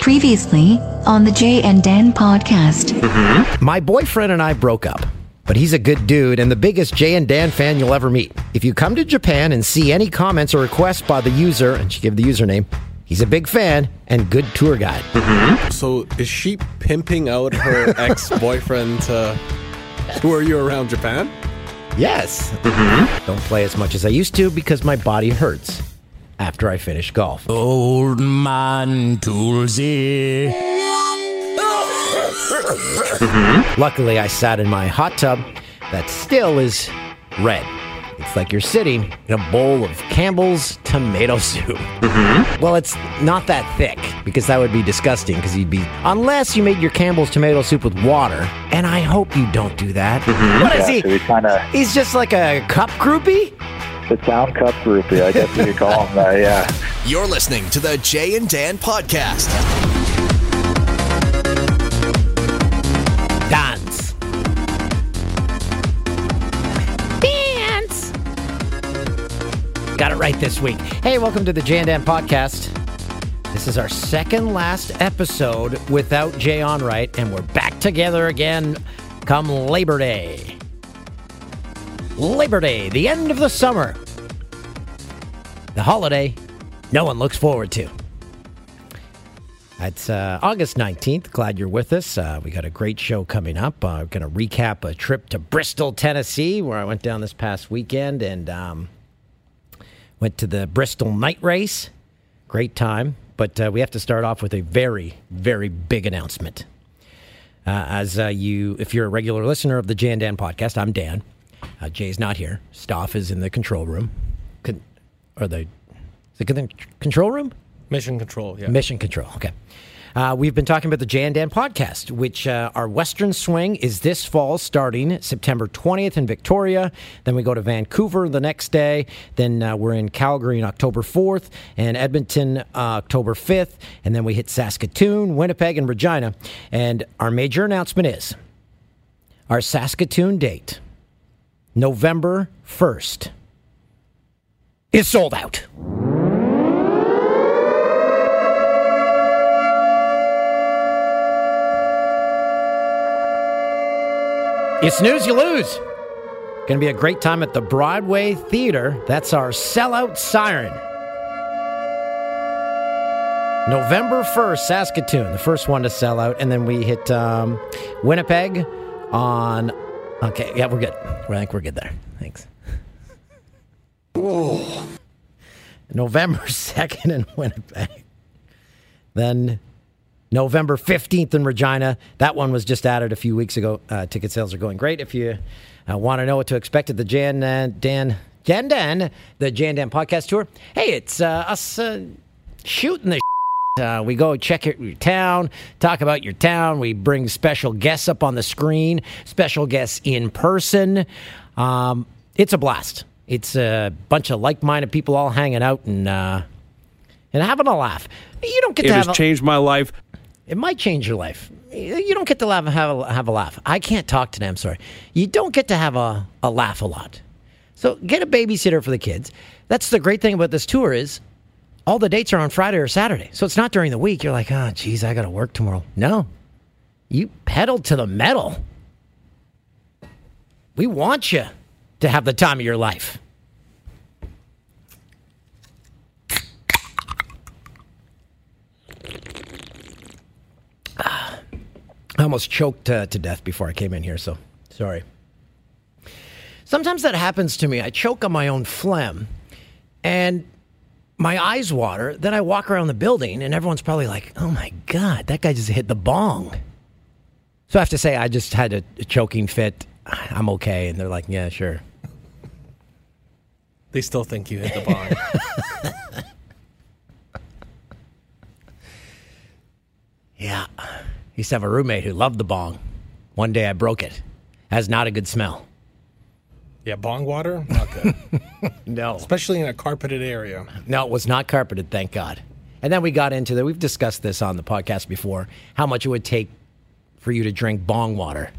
Previously on the Jay and Dan podcast. Mm-hmm. My boyfriend and I broke up, but he's a good dude and the biggest Jay and Dan fan you'll ever meet. If you come to Japan and see any comments or requests by the user, and she give the username, he's a big fan and good tour guide. Mm-hmm. So is she pimping out her ex boyfriend to tour you around Japan? Yes. Mm-hmm. Don't play as much as I used to because my body hurts after I finish golf. Old man Toolsy. Luckily, I sat in my hot tub that still is red. It's like you're sitting in a bowl of Campbell's tomato soup. Mm-hmm. Well, it's not that thick because that would be disgusting because you'd be, unless you made your Campbell's tomato soup with water. And I hope you don't do that. Mm-hmm. What is Yeah, so he? kind of He's just like a cup groupie? The town cup groupie. I guess you could call him that. Yeah. You're listening to the Jay and Dan podcast. Dance. Dance. Got it right this week. Hey, welcome to the Jay and Dan podcast. This is our second last episode without Jay on right, and we're back together again come Labor Day. Labor Day, the end of the summer. The holiday no one looks forward to. It's uh, August 19th. Glad you're with us. Uh, we got a great show coming up. Uh, we're going to recap a trip to Bristol, Tennessee, where I went down this past weekend and um, went to the Bristol night race. Great time. But uh, we have to start off with a very, very big announcement. Uh, as you, if you're a regular listener of the Jay and Dan podcast, I'm Dan. Uh, Jay's not here. Staff is in the control room. Con- or the, is it the control room? Mission control, yeah. Mission Control. Okay. Uh, we've been talking about the Jay and Dan podcast, which uh, our Western Swing is this fall starting September 20th in Victoria. Then we go to Vancouver the next day. Then uh, we're in Calgary on October 4th and Edmonton uh, October 5th. And then we hit Saskatoon, Winnipeg, and Regina. And our major announcement is our Saskatoon date, November 1st, is sold out. You snooze, you lose. Going to be a great time at the Broadway Theater. That's our sellout siren. November 1st, Saskatoon, the first one to sell out. And then we hit um, Winnipeg on. Okay, yeah, we're good. I think we're good there. Thanks. November 2nd in Winnipeg. Then November 15th in Regina. That one was just added a few weeks ago. Uh, ticket sales are going great. If you uh, want to know what to expect at the Jan uh, Dan Jan Dan the Jan Dan podcast tour, hey, it's uh, us uh, shooting the. Uh, we go check your, your town, talk about your town. We bring special guests up on the screen, special guests in person. Um, it's a blast. It's a bunch of like-minded people all hanging out and uh, and having a laugh. You don't get It to has have a, changed my life. it might change your life. You don't get to laugh, have a, have a laugh. I can't talk today. I'm sorry. You don't get to have a, a laugh a lot. So get a babysitter for the kids. That's the great thing about this tour is all the dates are on Friday or Saturday. So it's not during the week. You're like, oh, geez, I got to work tomorrow. No, you pedal to the metal. We want you to have the time of your life. I almost choked uh, to death before I came in here, so sorry. Sometimes that happens to me. I choke on my own phlegm and my eyes water. Then I walk around the building and everyone's probably like, oh my God, that guy just hit the bong. So I have to say, I just had a, a choking fit. I'm okay. And they're like, yeah, sure. They still think you hit the bong. Yeah. Used to have a roommate who loved the bong. One day I broke it. Has not a good smell. Yeah, bong water? Not good. No. Especially in a carpeted area. No, it was not carpeted, thank God. And then we got into that. We've discussed this on the podcast before how much it would take for you to drink bong water.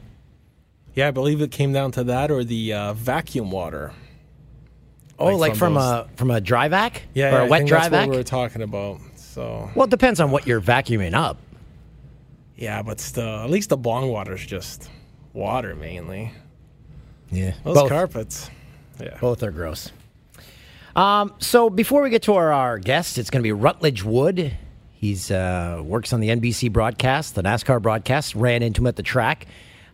Yeah, I believe it came down to that or the uh, vacuum water. Oh, like, Like from, from a from a dry vac? Yeah, or a wet dry that's vac? what we were talking about. So Well, it depends on what you're vacuuming up. yeah, but still, at least the bong water's just water mainly. Yeah. Those Both, carpets. Yeah. both are gross. Um, so before we get to our, our guest, it's going to be Rutledge Wood. He's uh, works on the NBC broadcast, the NASCAR broadcast. Ran into him at the track.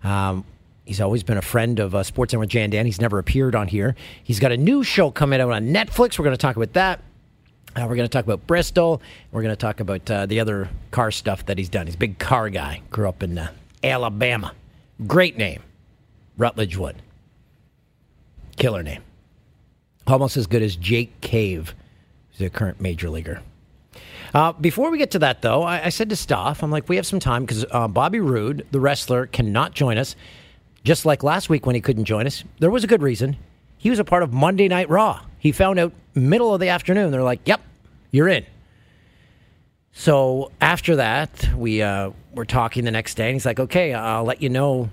Um, he's always been a friend of uh, Sports with Jan Dan. He's never appeared on here. He's got a new show coming out on Netflix. We're going to talk about that. Uh, we're going to talk about Bristol. We're going to talk about uh, the other car stuff that he's done. He's a big car guy. Grew up in uh, Alabama. Great name, Rutledge Wood. Killer name. Almost as good as Jake Cave, who's a current major leaguer. Uh, before we get to that, though, I, I said to staff, I'm like, we have some time because uh, Bobby Roode, the wrestler, cannot join us. Just like last week when he couldn't join us, there was a good reason. He was a part of Monday Night Raw. He found out middle of the afternoon. They're like, "Yep, you're in." So after that, we uh, were talking the next day, and he's like, "Okay, I'll let you know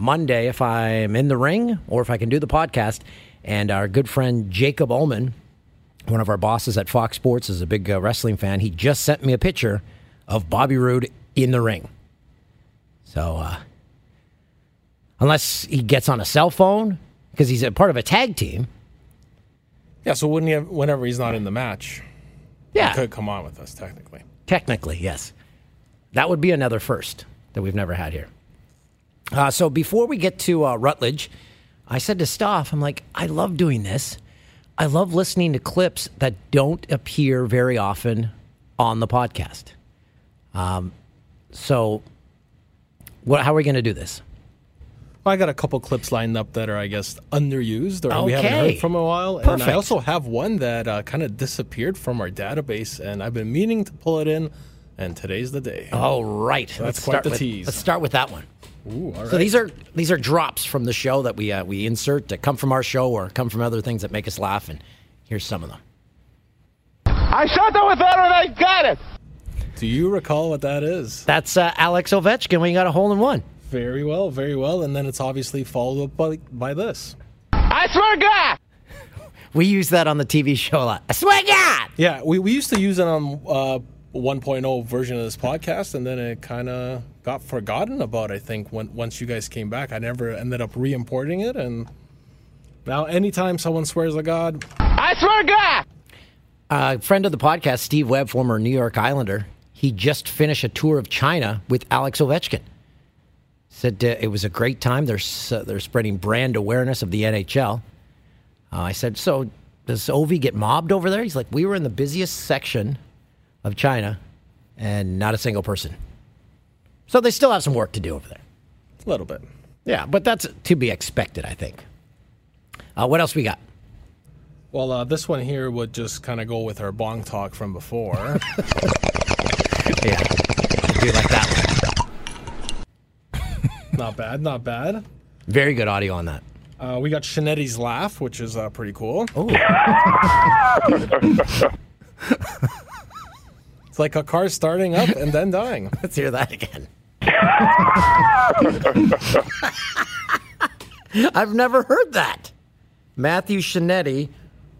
Monday if I'm in the ring or if I can do the podcast." And our good friend Jacob Ullman, one of our bosses at Fox Sports, is a big uh, wrestling fan. He just sent me a picture of Bobby Roode in the ring. So, uh, unless he gets on a cell phone, because he's a part of a tag team, Yeah. So when he have, whenever he's not in the match, yeah, he could come on with us technically. Technically, yes. That would be another first that we've never had here. Uh, so before we get to uh, Rutledge, I said to Staff, I'm like, I love doing this. I love listening to clips that don't appear very often on the podcast. Um, so, what, how are we going to do this? Well, I got a couple clips lined up that are, I guess, underused or we haven't heard from a while. And Perfect. I also have one that uh, kind of disappeared from our database, and I've been meaning to pull it in, and today's the day. All right, That's quite start the with, tease. Let's start with that one. Ooh, all right. So these are these are drops from the show that we uh, we insert that come from our show or come from other things that make us laugh. And here's some of them. I shot them with that and I got it. Do you recall what that is? That's uh, Alex Ovechkin when he got a hole in one. Very well, very well. And then it's obviously followed up by, by this. I swear to God. We use that on the TV show a lot. I swear to God. Yeah, we, we used to use it on uh, 1.0 version of this podcast, and then it kind of got forgotten about. I think when once you guys came back, I never ended up re-importing it, and now anytime someone swears to God, I swear to God. A friend of the podcast, Steve Webb, former New York Islander, he just finished a tour of China with Alex Ovechkin. Said uh, it was a great time. They're uh, they're spreading brand awareness of the NHL. Uh, I said, so does Ovi get mobbed over there? He's like, we were in the busiest section of China, and not a single person. So they still have some work to do over there. a little bit. Yeah, but that's to be expected, I think. Uh, what else we got? Well, uh, this one here would just kind of go with our bong talk from before. Yeah, I do like that one. not bad, not bad. Very good audio on that. Uh, we got Scianitti's laugh, which is uh, pretty cool. Oh, It's like a car starting up and then dying. let's hear that again. I've never heard that. Matthew Scianitti,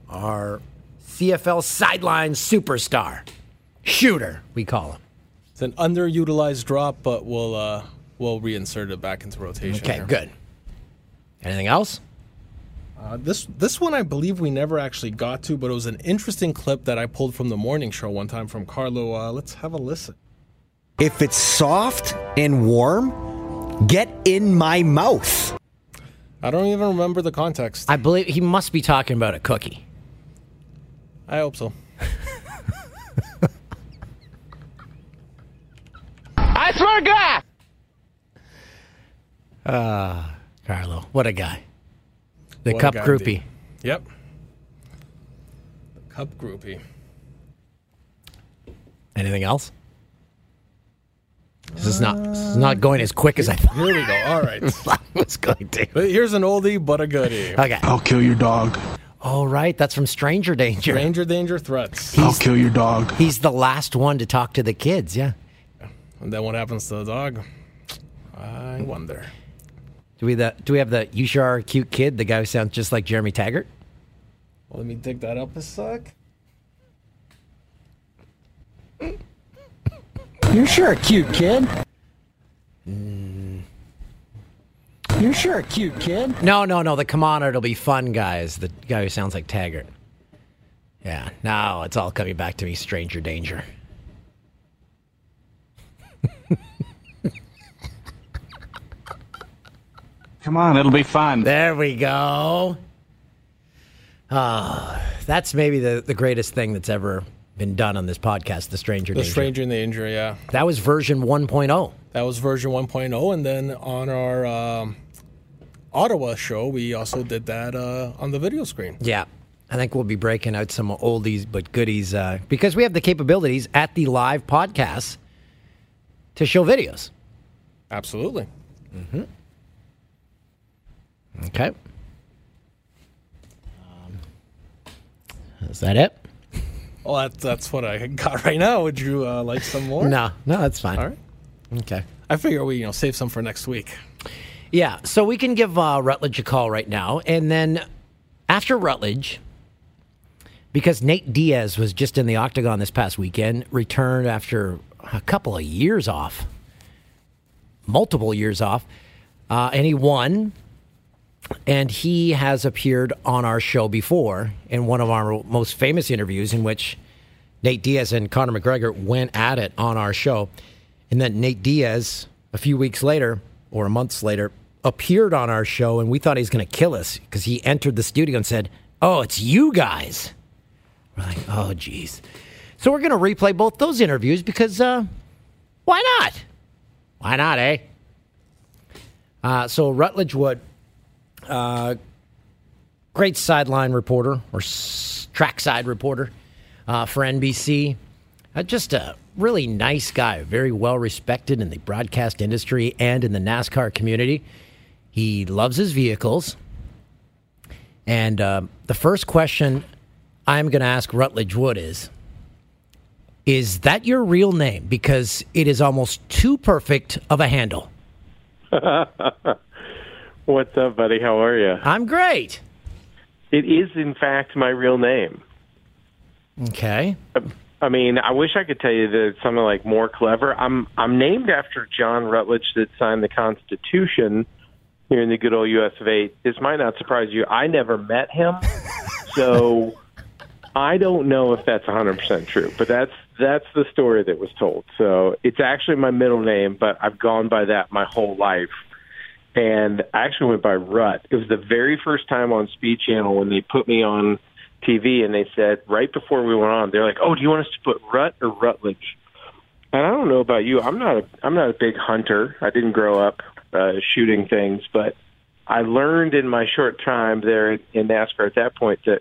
our CFL sideline superstar, shooter, we call him. It's an underutilized drop, but we'll uh, we'll reinsert it back into rotation. Okay, here. good. Anything else? Uh, this this one I believe we never actually got to, but it was an interesting clip that I pulled from the morning show one time from Carlo. Uh, let's have a listen. If it's soft and warm, get in my mouth. I don't even remember the context. I believe he must be talking about a cookie. I hope so. I swear to God. Ah, Carlo, what a guy. The What cup guy groupie. indeed. Yep. The cup groupie. Anything else? This is not this is not going as quick as I thought Here we go. All right. it was going to. But here's an oldie but a goodie. Okay. I'll kill your dog. All right, that's from Stranger Danger. Stranger danger threats. I'll kill your dog. He's the last one to talk to the kids. Yeah. And then what happens to the dog? I wonder. Do we the do we have the you sure are a cute kid? The guy who sounds just like Jeremy Taggart. Well, let me dig that up a sec. You're sure a cute kid. Mm. You're sure a cute kid. No, no, no. The come on, it'll be fun guys. the guy who sounds like Taggart. Yeah, now it's all coming back to me. Stranger danger. Come on, it'll be fun. There we go. Ah, that's maybe the, the greatest thing that's ever been done on this podcast, the stranger The danger. stranger in the injury, yeah. That was version 1.0. That was version 1.0, and then on our um, Ottawa show, we also did that uh, on the video screen. Yeah. I think we'll be breaking out some oldies but goodies uh, because we have the capabilities at the live podcast to show videos. Absolutely. Mm-hmm. Okay. Um, is that it? Well, that's that's what I got right now. Would you uh, like some more? No, no, that's fine. All right. Okay. I figure we you know save some for next week. Yeah, so we can give uh, Rutledge a call right now. And then after Rutledge, because Nate Diaz was just in the octagon this past weekend, returned after a couple of years off, multiple years off, uh, and he won. And he has appeared on our show before in one of our most famous interviews, in which Nate Diaz and Conor McGregor went at it on our show. And then Nate Diaz, a few weeks later or a months later, appeared on our show, and we thought he was going to kill us because he entered the studio and said, Oh, it's you guys. We're like, Oh, geez. So we're going to replay both those interviews because uh, why not? Why not, eh? Uh, so Rutledge Wood, uh, great sideline reporter or s- trackside reporter uh, for NBC. Uh, just a really nice guy, very well respected in the broadcast industry and in the NASCAR community. He loves his vehicles. And uh, the first question I'm going to ask Rutledge Wood is Is that your real name? Because it is almost too perfect of a handle. What's up, buddy? How are you? I'm great. It is, in fact, my real name. Okay. I mean, I wish I could tell you that it's something like more clever. I'm I'm named after John Rutledge that signed the Constitution here in the good old U.S. of A. This might not surprise you. I never met him, so I don't know if that's 100 percent true. But that's that's the story that was told. So it's actually my middle name, but I've gone by that my whole life. And I actually went by Rut. It was the very first time on Speed Channel when they put me on TV, and they said right before we went on, they're like, "Oh, do you want us to put Rut or Rutledge?" And I don't know about you. I'm not a I'm not a big hunter. I didn't grow up uh, shooting things, but I learned in my short time there in NASCAR at that point that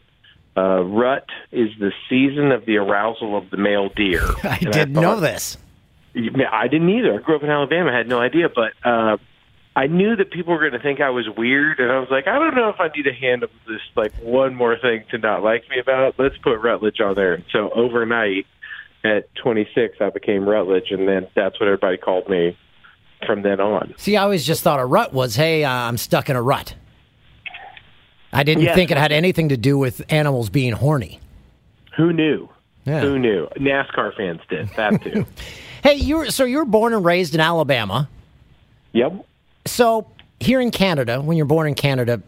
uh, rut is the season of the arousal of the male deer. I And didn't thought- know this. I didn't either. I grew up in Alabama. I had no idea, but uh, I knew that people were going to think I was weird, and I was like, I don't know if I need to hand them this like one more thing to not like me about. Let's put Rutledge on there. So overnight, at 26, I became Rutledge, and then that's what everybody called me from then on. See, I always just thought a rut was, hey, uh, I'm stuck in a rut. I didn't Yes. think it had anything to do with animals being horny. Who knew? Yeah. Who knew? NASCAR fans did that too. Hey, you were so you were born and raised in Alabama. yep. So here in Canada, when you're born in Canada,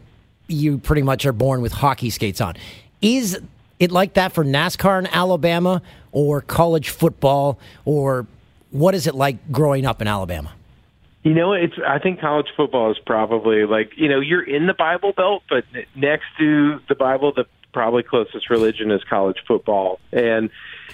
you pretty much are born with hockey skates on. Is it like that for NASCAR in Alabama or college football or what is it like growing up in Alabama? You know, it's. I think college football is probably like you know you're in the Bible Belt, but next to the Bible, the probably closest religion is college football. And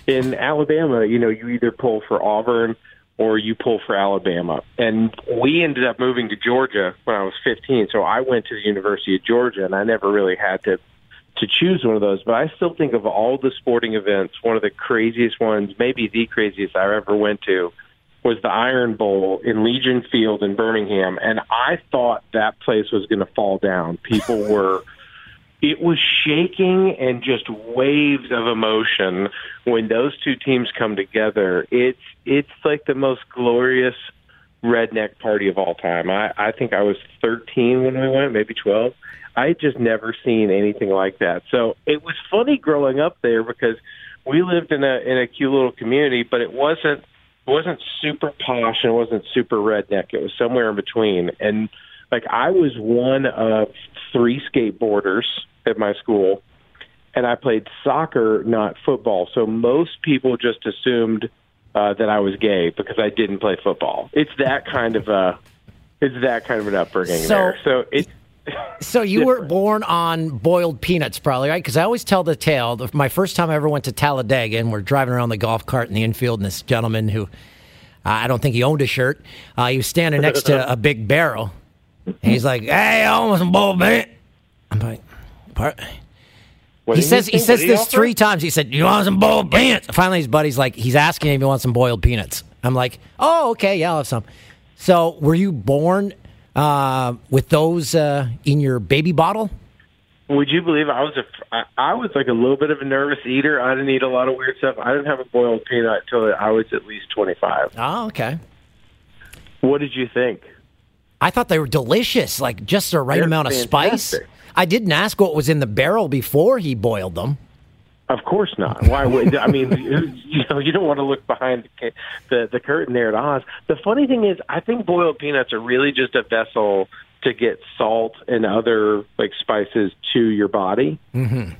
in Alabama, you know, you either pull for Auburn or you pull for Alabama. And we ended up moving to Georgia when I was 15, so I went to the University of Georgia, and I never really had to to choose one of those. But I still think of all the sporting events, one of the craziest ones, maybe the craziest I ever went to was the Iron Bowl in Legion Field in Birmingham, and I thought that place was going to fall down. People were, it was shaking and just waves of emotion when those two teams come together. It's it's like the most glorious redneck party of all time. I I think I was 13 when we went, maybe 12. I had just never seen anything like that. So it was funny growing up there because we lived in a in a cute little community, but it wasn't it wasn't super posh and it wasn't super redneck. It was somewhere in between. And like I was one of three skateboarders at my school, and I played soccer, not football. So most people just assumed uh, that I was gay because I didn't play football. It's that kind of a it's that kind of an upbringing So- there. So it So you were born on boiled peanuts, probably, right? Because I always tell the tale. The- My first time I ever went to Talladega, and we're driving around the golf cart in the infield, and this gentleman who uh, I don't think he owned a shirt, uh, he was standing next to a big barrel, he's like, "Hey, I want some boiled peanut." I'm like, what He says he says this three times. He said, "You want some boiled peanuts?" Finally, his buddy's like, he's asking if he wants some boiled peanuts. I'm like, "Oh, okay, yeah, I'll have some." So, were you born uh, with those uh, in your baby bottle? Would you believe I was a I, I was like a little bit of a nervous eater. I didn't eat a lot of weird stuff. I didn't have a boiled peanut until I was at least twenty five. Oh, okay. What did you think? I thought they were delicious, like just the right They're amount of spice. I didn't ask what was in the barrel before he boiled them. Of course not. Why would I mean? You know, you don't want to look behind the, the the curtain there at Oz. The funny thing is, I think boiled peanuts are really just a vessel to get salt and other like spices to your body. Mm-hmm.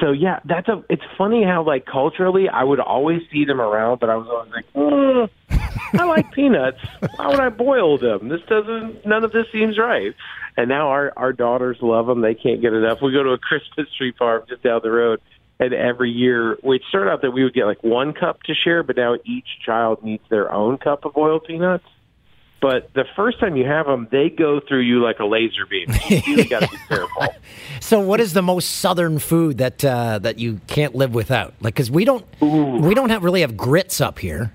So yeah, that's a. It's funny how like culturally, I would always see them around, but I was always like, mm, I like peanuts. Why would I boil them? This doesn't. None of this seems right. And now our our daughters love them. They can't get enough. We go to a Christmas tree farm just down the road, and every year we started out that we would get like one cup to share, but now each child needs their own cup of boiled peanuts. But the first time you have them, they go through you like a laser beam. You got to be careful. So, what is the most southern food that uh, that you can't live without? Like, because we don't we don't have really have grits up here.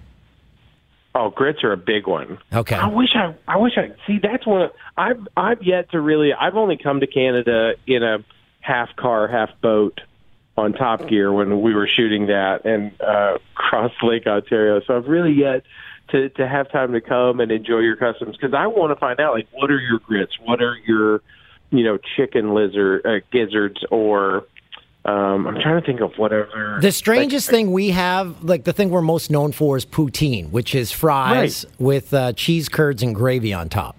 Oh, grits are a big one. Okay. I wish I, I wish I see. That's one. Of, I've, I've yet to really. I've only come to Canada in a half car, half boat on Top Gear when we were shooting that and uh, across Lake Ontario. So I've really yet to to have time to come and enjoy your customs because I want to find out like what are your grits, what are your, you know, chicken lizard uh, gizzards or. Um, I'm trying to think of whatever. The strangest thing we have, like the thing we're most known for, is poutine, which is fries with uh, cheese curds and gravy on top.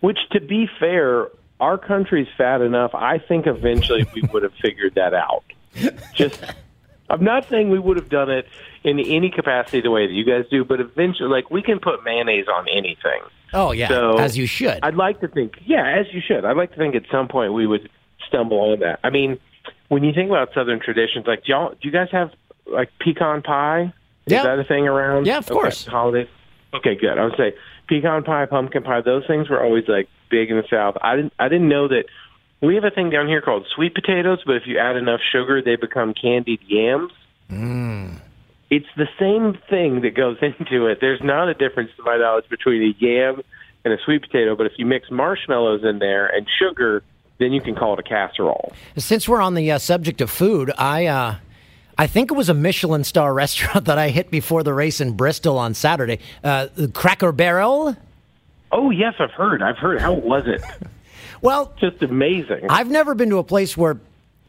Which, to be fair, our country's fat enough. I think eventually we would have figured that out. Just, I'm not saying we would have done it in any capacity the way that you guys do, but eventually, like we can put mayonnaise on anything. Oh yeah, So as you should. I'd like to think, yeah, as you should. I'd like to think at some point we would stumble on that. I mean, when you think about Southern traditions, like do y'all, do you guys have like pecan pie? Is Yeah. that a thing around? Yeah, of Okay, course. Holidays. Okay, good. I would say pecan pie, pumpkin pie. Those things were always like big in the South. I didn't. I didn't know that. We have a thing down here called sweet potatoes, but if you add enough sugar, they become candied yams. Mm. It's the same thing that goes into it. There's not a difference, to my knowledge, between a yam and a sweet potato. But if you mix marshmallows in there and sugar, then you can call it a casserole. Since we're on the uh, subject of food, I uh, I think it was a Michelin star restaurant that I hit before the race in Bristol on Saturday. Uh, Cracker Barrel. Oh yes, I've heard. I've heard. How was it? Well, Just amazing. I've never been to a place where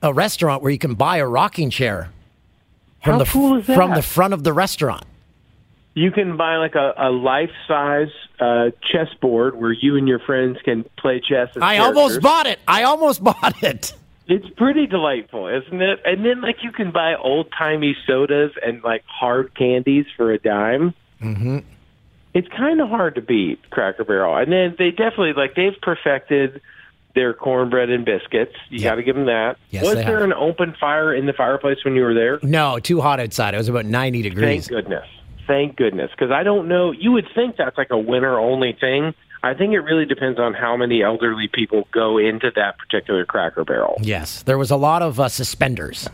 a restaurant where you can buy a rocking chair from How the cool from the front of the restaurant. You can buy like a, a life size uh, chessboard where you and your friends can play chess. I characters. almost bought it. I almost bought it. It's pretty delightful, isn't it? And then like you can buy old timey sodas and like hard candies for a dime. Mm-hmm. It's kind of hard to beat Cracker Barrel. And then they definitely like they've perfected their cornbread and biscuits. You got to give them that. Yes, Was there have. an open fire in the fireplace when you were there? No, too hot outside. It was about ninety degrees. Thank goodness. Thank goodness. Because I don't know. You would think that's like a winter only thing. I think it really depends on how many elderly people go into that particular Cracker Barrel. Yes, there was a lot of uh, suspenders.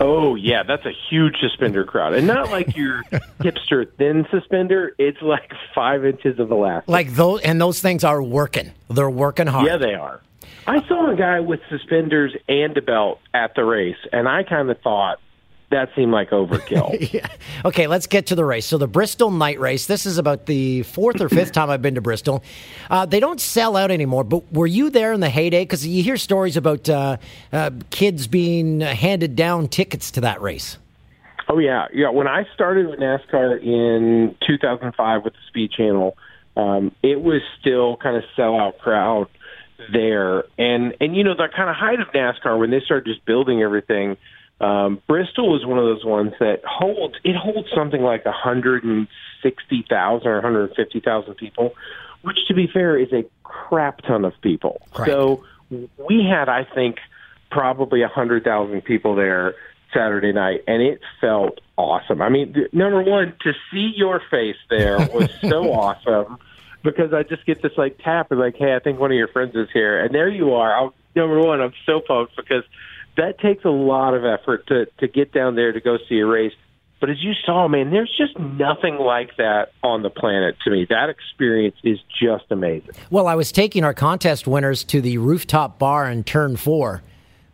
Oh yeah, that's a huge suspender crowd, and not like your hipster thin suspender. It's like five inches of elastic. Like those, and those things are working. They're working hard. Yeah, they are. I saw a guy with suspenders and a belt at the race, and I kind of thought that seemed like overkill. yeah. Okay, let's get to the race. So the Bristol night race. This is about the fourth or fifth time I've been to Bristol. Uh, they don't sell out anymore. But were you there in the heyday? Because you hear stories about uh, uh, kids being handed down tickets to that race. Oh yeah, yeah. When I started with NASCAR in 2005 with the Speed Channel, um, it was still kind of sellout crowd there, and and you know the kind of height of NASCAR when they started just building everything. Um, Bristol was one of those ones that holds it holds something like 160,000 or 150,000 people, which to be fair is a crap ton of people. Correct. So we had, I think, probably 100,000 people there Saturday night, and it felt awesome. I mean, th- number one, to see your face there was so awesome because I just get this like tap and like, hey, I think one of your friends is here, and there you are. I'll, number one, I'm so pumped because that takes a lot of effort to to get down there to go see a race. But as you saw, man, there's just nothing like that on the planet to me. That experience is just amazing. Well, I was taking our contest winners to the rooftop bar in Turn Four,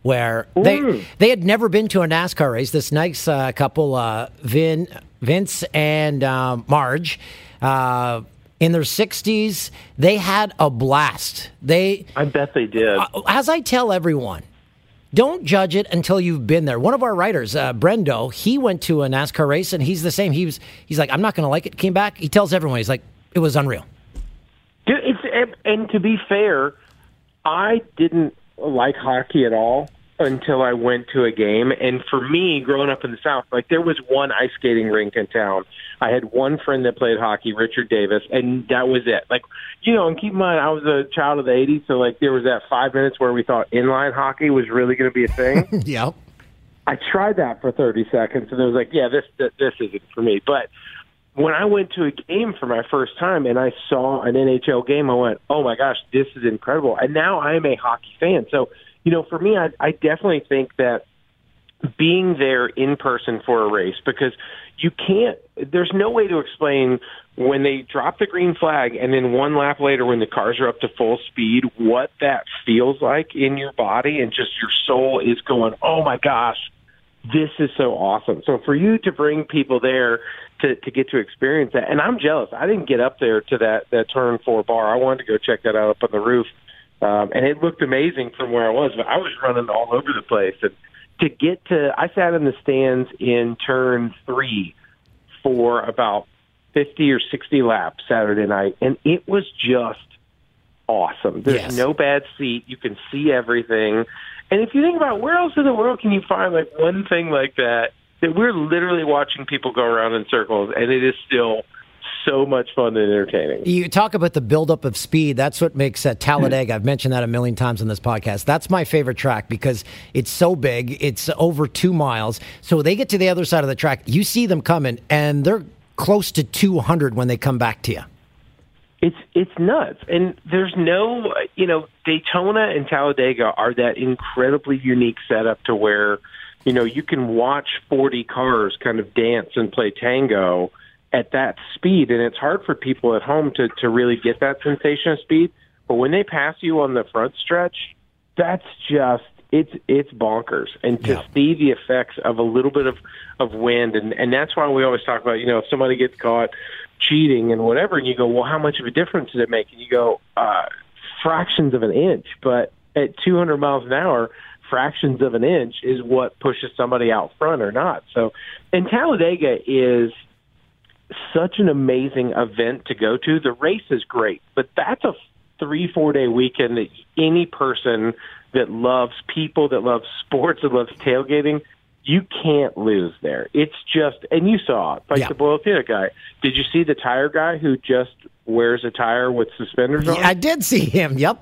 where they Mm. they had never been to a NASCAR race. This nice uh, couple, uh, Vin, Vince and um, Marge, uh, in their sixties, they had a blast. They, I bet they did. as I tell everyone. Don't judge it until you've been there. One of our writers, uh, Brendo, he went to a NASCAR race and he's the same. He was, he's like, I'm not going to like it. Came back. He tells everyone, he's like, it was unreal. It's and- and to be fair, I didn't like hockey at all until I went to a game. And for me, growing up in the South, like there was one ice skating rink in town. I had one friend that played hockey, Richard Davis, and that was it. Like, you know, and keep in mind, I was a child of the '80s, so like there was that five minutes where we thought inline hockey was really going to be a thing. yeah. I tried that for 30 seconds, and I was like, yeah, this this, this isn't for me. But when I went to a game for my first time and I saw an NHL game, I went, oh my gosh, this is incredible. And now I am a hockey fan. So, you know, for me, I, I definitely think that being there in person for a race because you can't there's no way to explain when they drop the green flag and then one lap later when the cars are up to full speed what that feels like in your body and just your soul is going oh my gosh this is so awesome. So for you to bring people there to to get to experience that and I'm jealous. I didn't get up there to that that turn 4 bar. I wanted to go check that out up on the roof um, and it looked amazing from where I was but I was running all over the place and to get to I sat in the stands in turn three for about fifty or sixty laps Saturday night, and it was just awesome. There's Yes. no bad seat. You can see everything. And if you think about where else in the world can you find like one thing like that that we're literally watching people go around in circles and it is still so much fun and entertaining. You talk about the buildup of speed. That's what makes uh, Talladega. I've mentioned that a million times on this podcast. That's my favorite track because it's so big. It's over two miles. So they get to the other side of the track. You see them coming, and they're close to 200 when they come back to you. It's it's nuts, and there's no you know Daytona and Talladega are that incredibly unique setup to where you know you can watch 40 cars kind of dance and play tango at that speed, and it's hard for people at home to to really get that sensation of speed. But when they pass you on the front stretch, that's just it's it's bonkers. And to see the effects of a little bit of of wind and and that's why we always talk about you know if somebody gets caught cheating and whatever and you go well how much of a difference does it make? And you go uh fractions of an inch. But at 200 miles an hour fractions of an inch is what pushes somebody out front or not. So and Talladega is such an amazing event to go to. The race is great, but that's a three, four day weekend that any person that loves people, that loves sports, that loves tailgating, you can't lose there. It's just, and you saw it, like Yeah. the Boyle Theater guy. Did you see the tire guy who just wears a tire with suspenders on? I did see him. Yep.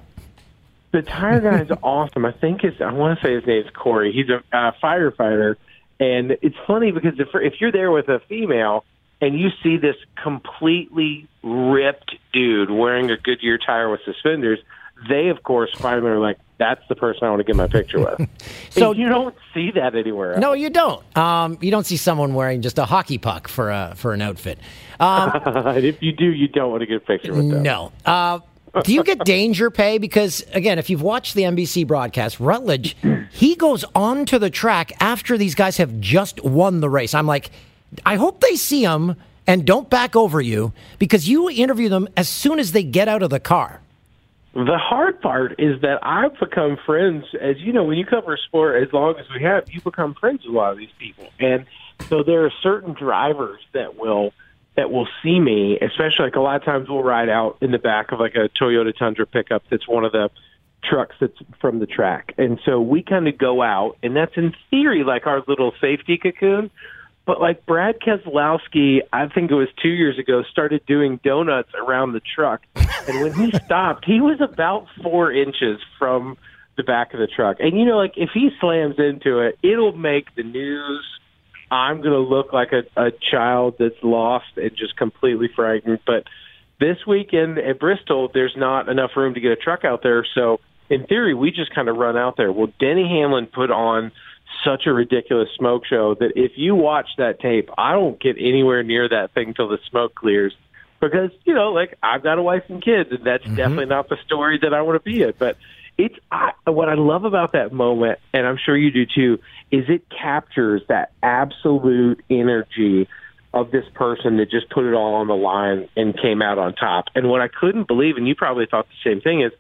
The tire guy is awesome. I think his I want to say his name is Corey. He's a uh, firefighter, and it's funny because if if you're there with a female and you see this completely ripped dude wearing a Goodyear tire with suspenders, they of course finally are like, "That's the person I want to get my picture with." So- And you don't see that anywhere. Else. No, you don't. Um, you don't see someone wearing just a hockey puck for a for an outfit. Um, if you do, you don't want to get a picture with them. no. Uh, do you get danger pay? Because again, if you've watched the NBC broadcast, Rutledge, he goes onto the track after these guys have just won the race. I'm like, I hope they see him and don't back over you because you interview them as soon as they get out of the car. The hard part is that I've become friends, as you know, when you cover a sport as long as we have, you become friends with a lot of these people, and so there are certain drivers that will that will see me, especially like a lot of times we'll ride out in the back of like a Toyota Tundra pickup that's one of the trucks that's from the track. And so we kind of go out, and that's in theory like our little safety cocoon. But like Brad Keselowski, I think it was two years ago, started doing donuts around the truck. And when he stopped, he was about four inches from the back of the truck. And you know, like if he slams into it, it'll make the news I'm going to look like a, a child that's lost and just completely frightened. But this weekend at Bristol, there's not enough room to get a truck out there. So in theory, we just kind of run out there. Well, Denny Hamlin put on such a ridiculous smoke show that if you watch that tape, I don't get anywhere near that thing till the smoke clears. Because, you know, like I've got a wife and kids, and that's mm-hmm. definitely not the story that I want to be in. But it's I, what I love about that moment, and I'm sure you do too, is it captures that absolute energy of this person that just put it all on the line and came out on top. And what I couldn't believe, and you probably thought the same thing, is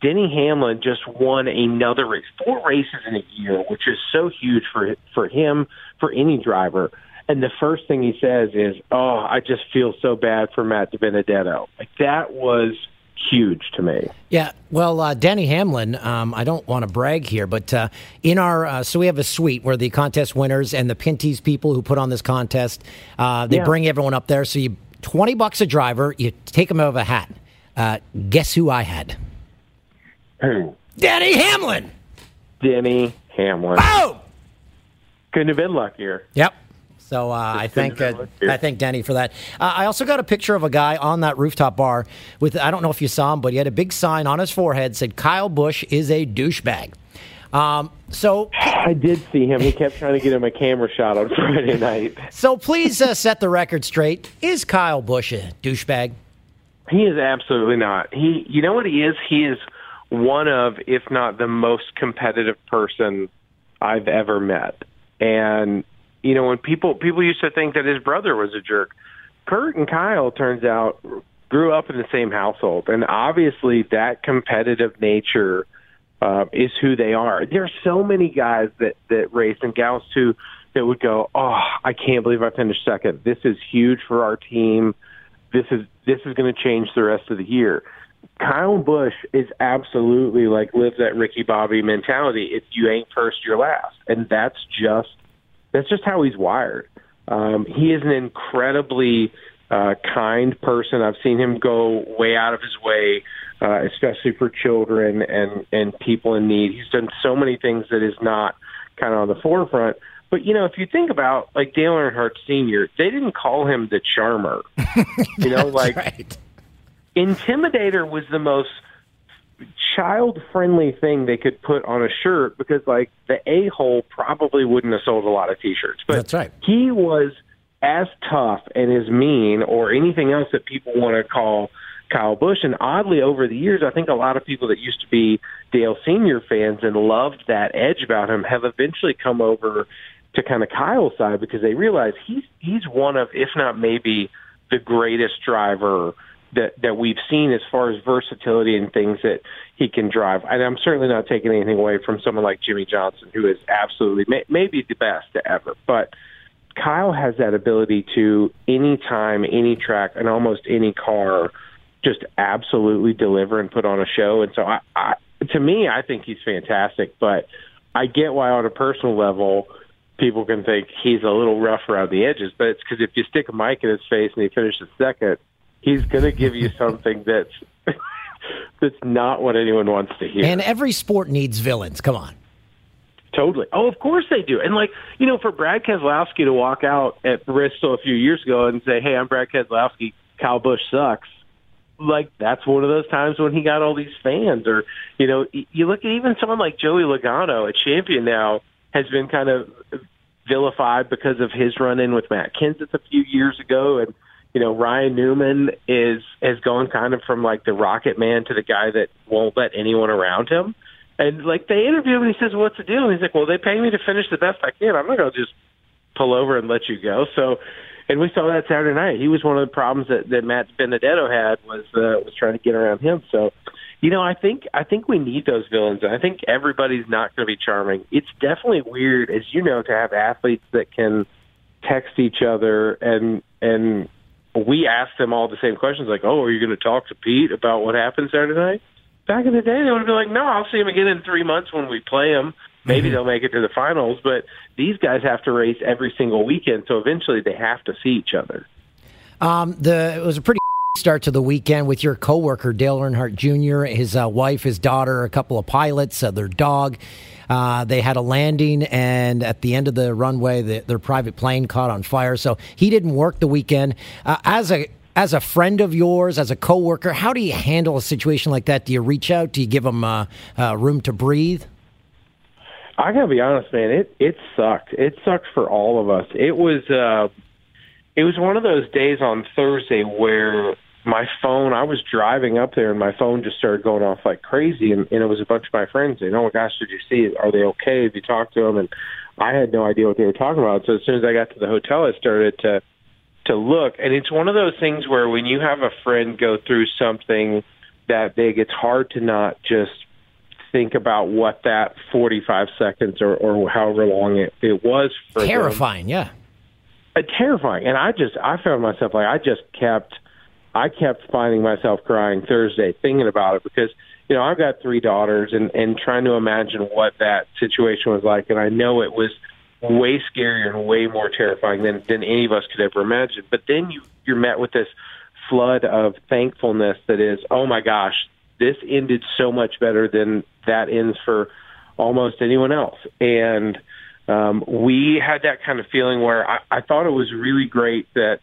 Denny Hamlin just won another race, four races in a year, which is so huge for for him, for any driver. And the first thing he says is, "Oh, I just feel so bad for Matt DiBenedetto." Like that was huge to me. Yeah, well, uh, Denny Hamlin, um, I don't want to brag here, but uh, in our, uh, so we have a suite where the contest winners and the Pinty's people who put on this contest, uh, they yeah. bring everyone up there. So you, 20 bucks a driver, you take them out of a hat. Uh, guess who I had? Who? Denny Hamlin! Denny Hamlin. Oh! Couldn't have been luckier. Yep. So uh, I thank uh, I thank Denny for that. Uh, I also got a picture of a guy on that rooftop bar with I don't know if you saw him, but he had a big sign on his forehead said Kyle Busch is a douchebag. Um, so I did see him. He kept trying to get him a camera shot on Friday night. So please uh, set the record straight. Is Kyle Busch a douchebag? He is absolutely not. He, you know what he is? He is one of, if not the most competitive person I've ever met. And you know, when people people used to think that his brother was a jerk, Kurt and Kyle turns out grew up in the same household, and obviously that competitive nature uh, is who they are. There are so many guys that that race and gals too that would go, "Oh, I can't believe I finished second. This is huge for our team. This is this is going to change the rest of the year." Kyle Busch is absolutely like lives that Ricky Bobby mentality. If you ain't first, you're last, and that's just that's just how he's wired. Um, he is an incredibly uh, kind person. I've seen him go way out of his way, uh, especially for children and and people in need. He's done so many things that is not kind of on the forefront. But you know, if you think about like Dale Earnhardt Sr., they didn't call him the charmer. you know, like right. Intimidator was the most child friendly thing they could put on a shirt because like the a hole probably wouldn't have sold a lot of t shirts. But that's right. He was as tough and as mean or anything else that people want to call Kyle Busch. And oddly, over the years, I think a lot of people that used to be Dale Senior fans and loved that edge about him have eventually come over to kind of Kyle's side because they realize he's he's one of, if not maybe, the greatest driver that that we've seen as far as versatility and things that he can drive. And I'm certainly not taking anything away from someone like Jimmie Johnson, who is absolutely may, maybe the best ever. But Kyle has that ability to any time, any track, and almost any car, just absolutely deliver and put on a show. And so, I, I to me, I think he's fantastic. But I get why, on a personal level. People can think he's a little rough around the edges, but it's because if you stick a mic in his face and he finishes second, he's going to give you something that's that's not what anyone wants to hear. And every sport needs villains. Come on. Totally. Oh, of course they do. And like, you know, for Brad Keselowski to walk out at Bristol a few years ago and say, "Hey, I'm Brad Keselowski. Kyle Busch sucks." Like that's one of those times when he got all these fans. Or you know, you look at even someone like Joey Logano, a champion now, has been kind of vilified because of his run in with Matt Kenseth a few years ago, and you know, Ryan Newman is has gone kind of from like the rocket man to the guy that won't let anyone around him. And like they interview him, and he says, "What's the deal?" And he's like, "Well, they pay me to finish the best I can. I'm not to just pull over and let you go." So, and we saw that Saturday night. He was one of the problems that that Matt Benedetto had was uh, was trying to get around him. So, you know, I think I think we need those villains. I think everybody's not going to be charming. It's definitely weird, as you know, to have athletes that can text each other and and we asked them all the same questions, like, "Oh, are you going to talk to Pete about what happened Saturday night?" Back in the day, they would be like, "No, I'll see him again in three months when we play him. Maybe they'll make it to the finals." But these guys have to race every single weekend, so eventually they have to see each other. Um, the it was a pretty start to the weekend with your coworker Dale Earnhardt Jr., his uh, wife, his daughter, a couple of pilots, uh, their dog. Uh, they had a landing, and at the end of the runway, the, their private plane caught on fire. So he didn't work the weekend. Uh, as a as a friend of yours, as a coworker, how do you handle a situation like that? Do you reach out? Do you give them uh, uh, room to breathe? I gotta be honest, man. It it sucked. It sucked for all of us. It was it was one of those days on Thursday where my phone, I was driving up there and my phone just started going off like crazy. And, and it was a bunch of my friends saying, Oh my gosh, did you see it? Are they okay? Have you talked to them? And I had no idea what they were talking about. So as soon as I got to the hotel, I started to, to look. And it's one of those things where when you have a friend go through something that big, it's hard to not just think about what that 45 seconds or, or however long it, it was for Terrifying, them. yeah. Uh, terrifying. And I just, I found myself like, I just kept – I kept finding myself crying Thursday thinking about it because you know I've got three daughters and and trying to imagine what that situation was like, and I know it was way scarier and way more terrifying than than any of us could ever imagine. But then you you're met with this flood of thankfulness that is, oh my gosh, this ended so much better than that ends for almost anyone else, and um, we had that kind of feeling where I, I thought it was really great that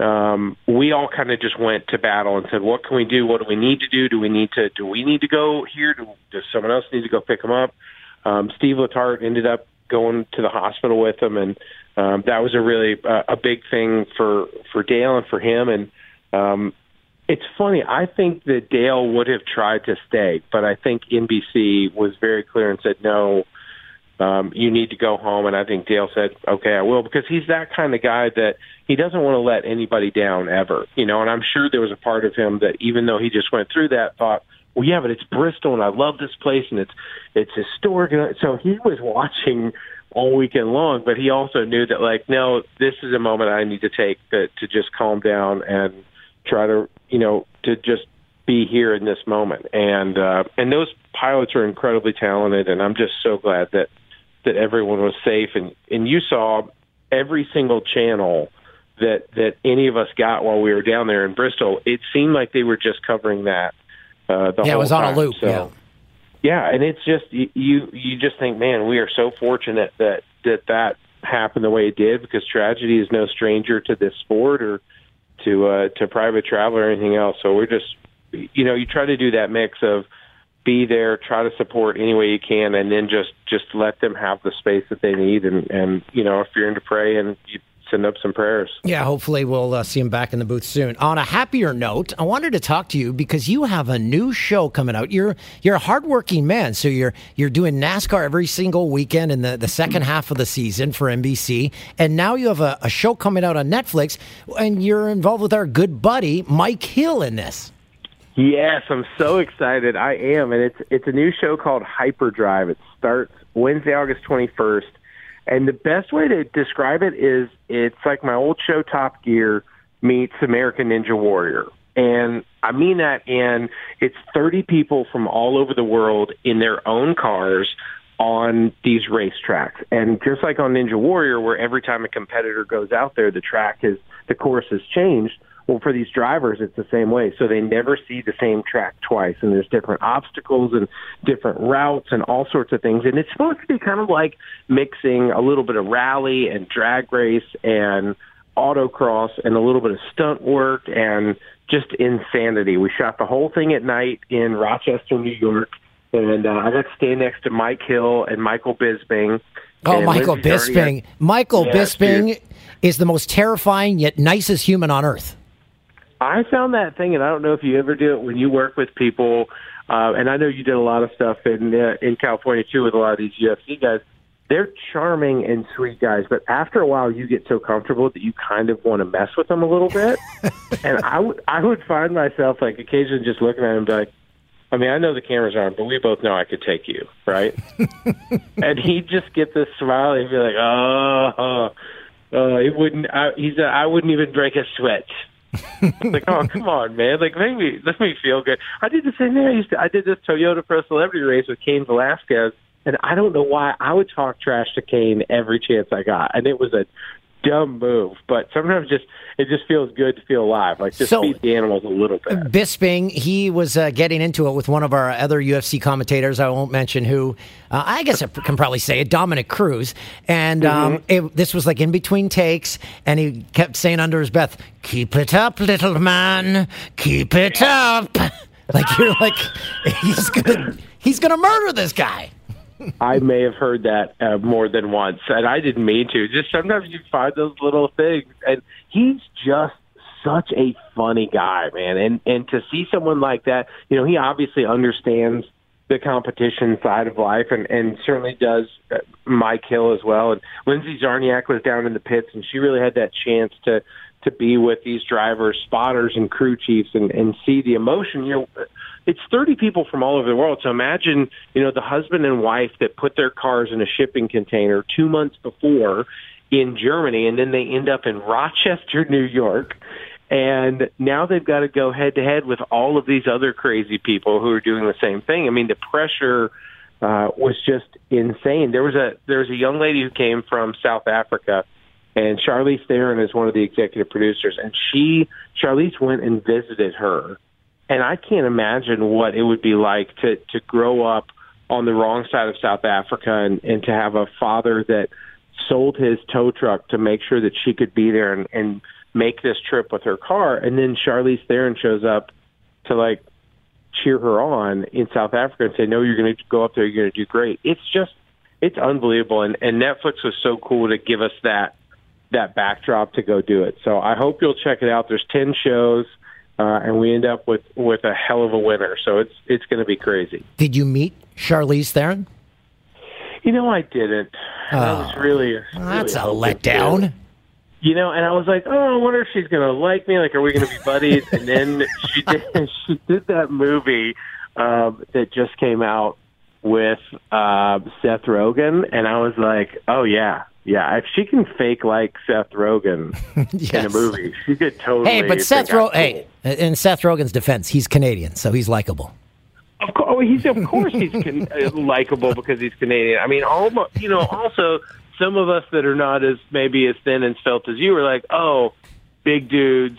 um, we all kind of just went to battle and said, "What can we do? What do we need to do? Do we need to? Do we need to go here? Do, does someone else need to go pick him up?" Um, Steve Letarte ended up going to the hospital with him, and um, that was a really uh, a big thing for for Dale and for him. And um, it's funny. I think that Dale would have tried to stay, but I think NBC was very clear and said, "No, um, you need to go home. And I think Dale said, okay, I will, because he's that kind of guy that he doesn't want to let anybody down ever, you know. And I'm sure there was a part of him that, even though he just went through that, thought, well, yeah, but it's Bristol, and I love this place, and it's it's historic. So he was watching all weekend long, but he also knew that, like, no, this is a moment I need to take to, to just calm down and try to, you know, to just be here in this moment. And uh, and those pilots are incredibly talented, and I'm just so glad that that everyone was safe, and and you saw every single channel that that any of us got while we were down there in Bristol. It seemed like they were just covering that. Uh, the yeah, whole it was on a loop. So, yeah. Yeah, and it's just you you just think, man, we are so fortunate that that that happened the way it did because tragedy is no stranger to this sport or to uh, to private travel or anything else. So we're just, you know, you try to do that mix of be there, try to support any way you can, and then just just let them have the space that they need. And and you know, if you're into pray and you send up some prayers. Yeah, hopefully we'll uh, see him back in the booth soon. On a happier note, I wanted to talk to you because you have a new show coming out. You're you're a hardworking man, so you're you're doing NASCAR every single weekend in the, the second half of the season for NBC, and now you have a, a show coming out on Netflix, and you're involved with our good buddy Mike Hill in this. Yes, I'm so excited. I am, and it's it's a new show called Hyperdrive. It starts Wednesday, August 21st, and the best way to describe it is it's like my old show Top Gear meets American Ninja Warrior. And I mean that in it's 30 people from all over the world in their own cars on these racetracks. And just like on Ninja Warrior, where every time a competitor goes out there, the track is, the course has changed. Well, for these drivers, it's the same way. So they never see the same track twice, and there's different obstacles and different routes and all sorts of things. And it's supposed to be kind of like mixing a little bit of rally and drag race and autocross and a little bit of stunt work and just insanity. We shot the whole thing at night in Rochester, New York, and uh, I got to stand next to Mike Hill and Michael Bisping Oh, And Michael Bisping. Michael Yeah, Bisping dude. is the most terrifying yet nicest human on earth. I found that thing, and I don't know if you ever do it when you work with people. Uh, and I know you did a lot of stuff in uh, in California too with a lot of these UFC guys. They're charming and sweet guys, but after a while, you get so comfortable that you kind of want to mess with them a little bit. and I would I would find myself like occasionally just looking at him like, I mean, I know the cameras aren't, but we both know I could take you, right? and he'd just get this smile. He'd be like, oh, oh, oh it wouldn't. I, he's. A, I wouldn't even break a sweat. Like, oh, come on, man! Like, make me let me feel good. I did the same thing. I used to. I did this Toyota Pro Celebrity race with Cain Velasquez, and I don't know why I would talk trash to Cain every chance I got, and it was a dumb move. But sometimes just it just feels good to feel alive. Like just So- beat the animals a little bit. Bisping, he was uh, getting into it with one of our other UFC commentators. I won't mention who. Uh, I guess I can probably say it, Dominick Cruz. And um, it, this was like in between takes, and he kept saying under his breath, "Keep it up, little man. Keep it up." Like you're like he's gonna he's gonna murder this guy. I may have heard that uh, more than once, and I didn't mean to. Just sometimes you find those little things, and he's just such a funny guy, man. And and to see someone like that, you know, he obviously understands the competition side of life, and and certainly does uh, Mike Hill as well. And Lindsay Czarniak was down in the pits, and she really had that chance to to be with these drivers, spotters, and crew chiefs, and and see the emotion. You know, it's 30 people from all over the world. So imagine, you know, the husband and wife that put their cars in a shipping container two months before in Germany, and then they end up in Rochester, New York. And now they've got to go head to head with all of these other crazy people who are doing the same thing. I mean, the pressure uh, was just insane. There was a there was a young lady who came from South Africa, and Charlize Theron is one of the executive producers, and she Charlize went and visited her, and I can't imagine what it would be like to to grow up on the wrong side of South Africa and, and to have a father that sold his tow truck to make sure that she could be there and, and make this trip with her car, and then Charlize Theron shows up to like cheer her on in South Africa and say, "No, you're going to go up there. You're going to do great." It's just, it's unbelievable, and and Netflix was so cool to give us that that backdrop to go do it. So I hope you'll check it out. There's ten shows, uh, and we end up with with a hell of a winner. So it's it's going to be crazy. Did you meet Charlize Theron? You know, I didn't. that was really, really That's a to. letdown. You know, and I was like, oh, I wonder if she's gonna like me. Like, are we gonna be buddies? and then she did. She did that movie um, that just came out with uh, Seth Rogen, and I was like, oh yeah, yeah. If she can fake like Seth Rogen in a movie, she could totally. Hey, but Seth Rogen. Hey, in Seth Rogen's defense, he's Canadian, so he's likable. Of course, oh, he's of course he's can, uh, likable because he's Canadian. I mean, almost you know. Also, some of us that are not as maybe as thin and svelte as you are like, oh, big dudes,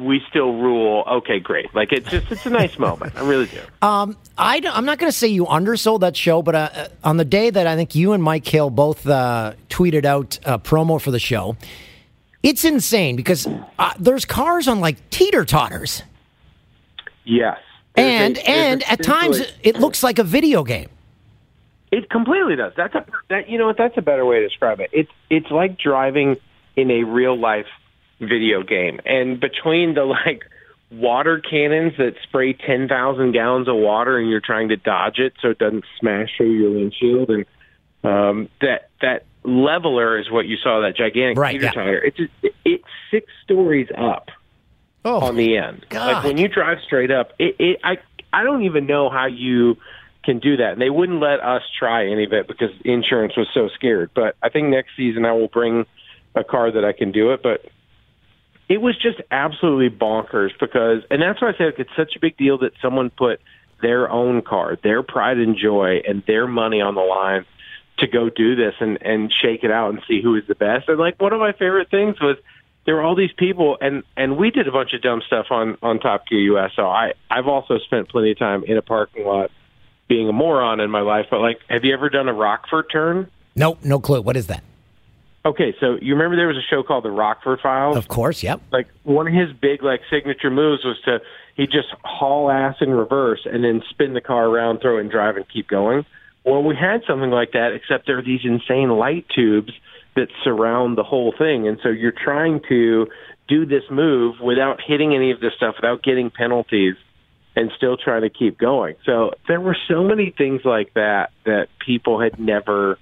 we still rule. Okay, great. Like it's just it's a nice moment. I really do. Um, I, am not going to say you undersold that show, but uh, uh, on the day that I think you and Mike Hill both uh, tweeted out a promo for the show, it's insane because uh, there's cars on like teeter totters, Yes. and a- and a at times it looks like a video game. It completely does. That's a that you know what that's a better way to describe it. It's it's like driving in a real life video game. And between the like water cannons that spray 10,000 gallons of water and you're trying to dodge it so it doesn't smash through your windshield and um that that leveler is what you saw that gigantic Right, teeter yeah. totter. It's it's six stories up Oh, on the end. God. Like when you drive straight up, it, it I I don't even know how you can do that. And they wouldn't let us try any of it because insurance was so scared. But I think next season I will bring a car that I can do it. But it was just absolutely bonkers because, and that's why I said it's such a big deal that someone put their own car, their pride and joy, and their money on the line to go do this and and shake it out and see who is the best. And like one of my favorite things was there were all these people and and we did a bunch of dumb stuff on on Top Gear US. So I I've also spent plenty of time in a parking lot being a moron in my life. But like, have you ever done a Rockford turn? Nope, no clue. What is that? Okay, so you remember there was a show called The Rockford Files? Of course, yep. like one of his big like signature moves was to he just haul ass in reverse and then spin the car around, throw it and drive and keep going. Well, we had something like that, except there are these insane light tubes that surround the whole thing, and so you're trying to do this move without hitting any of this stuff, without getting penalties, and still trying to keep going. So there were so many things like that that people had never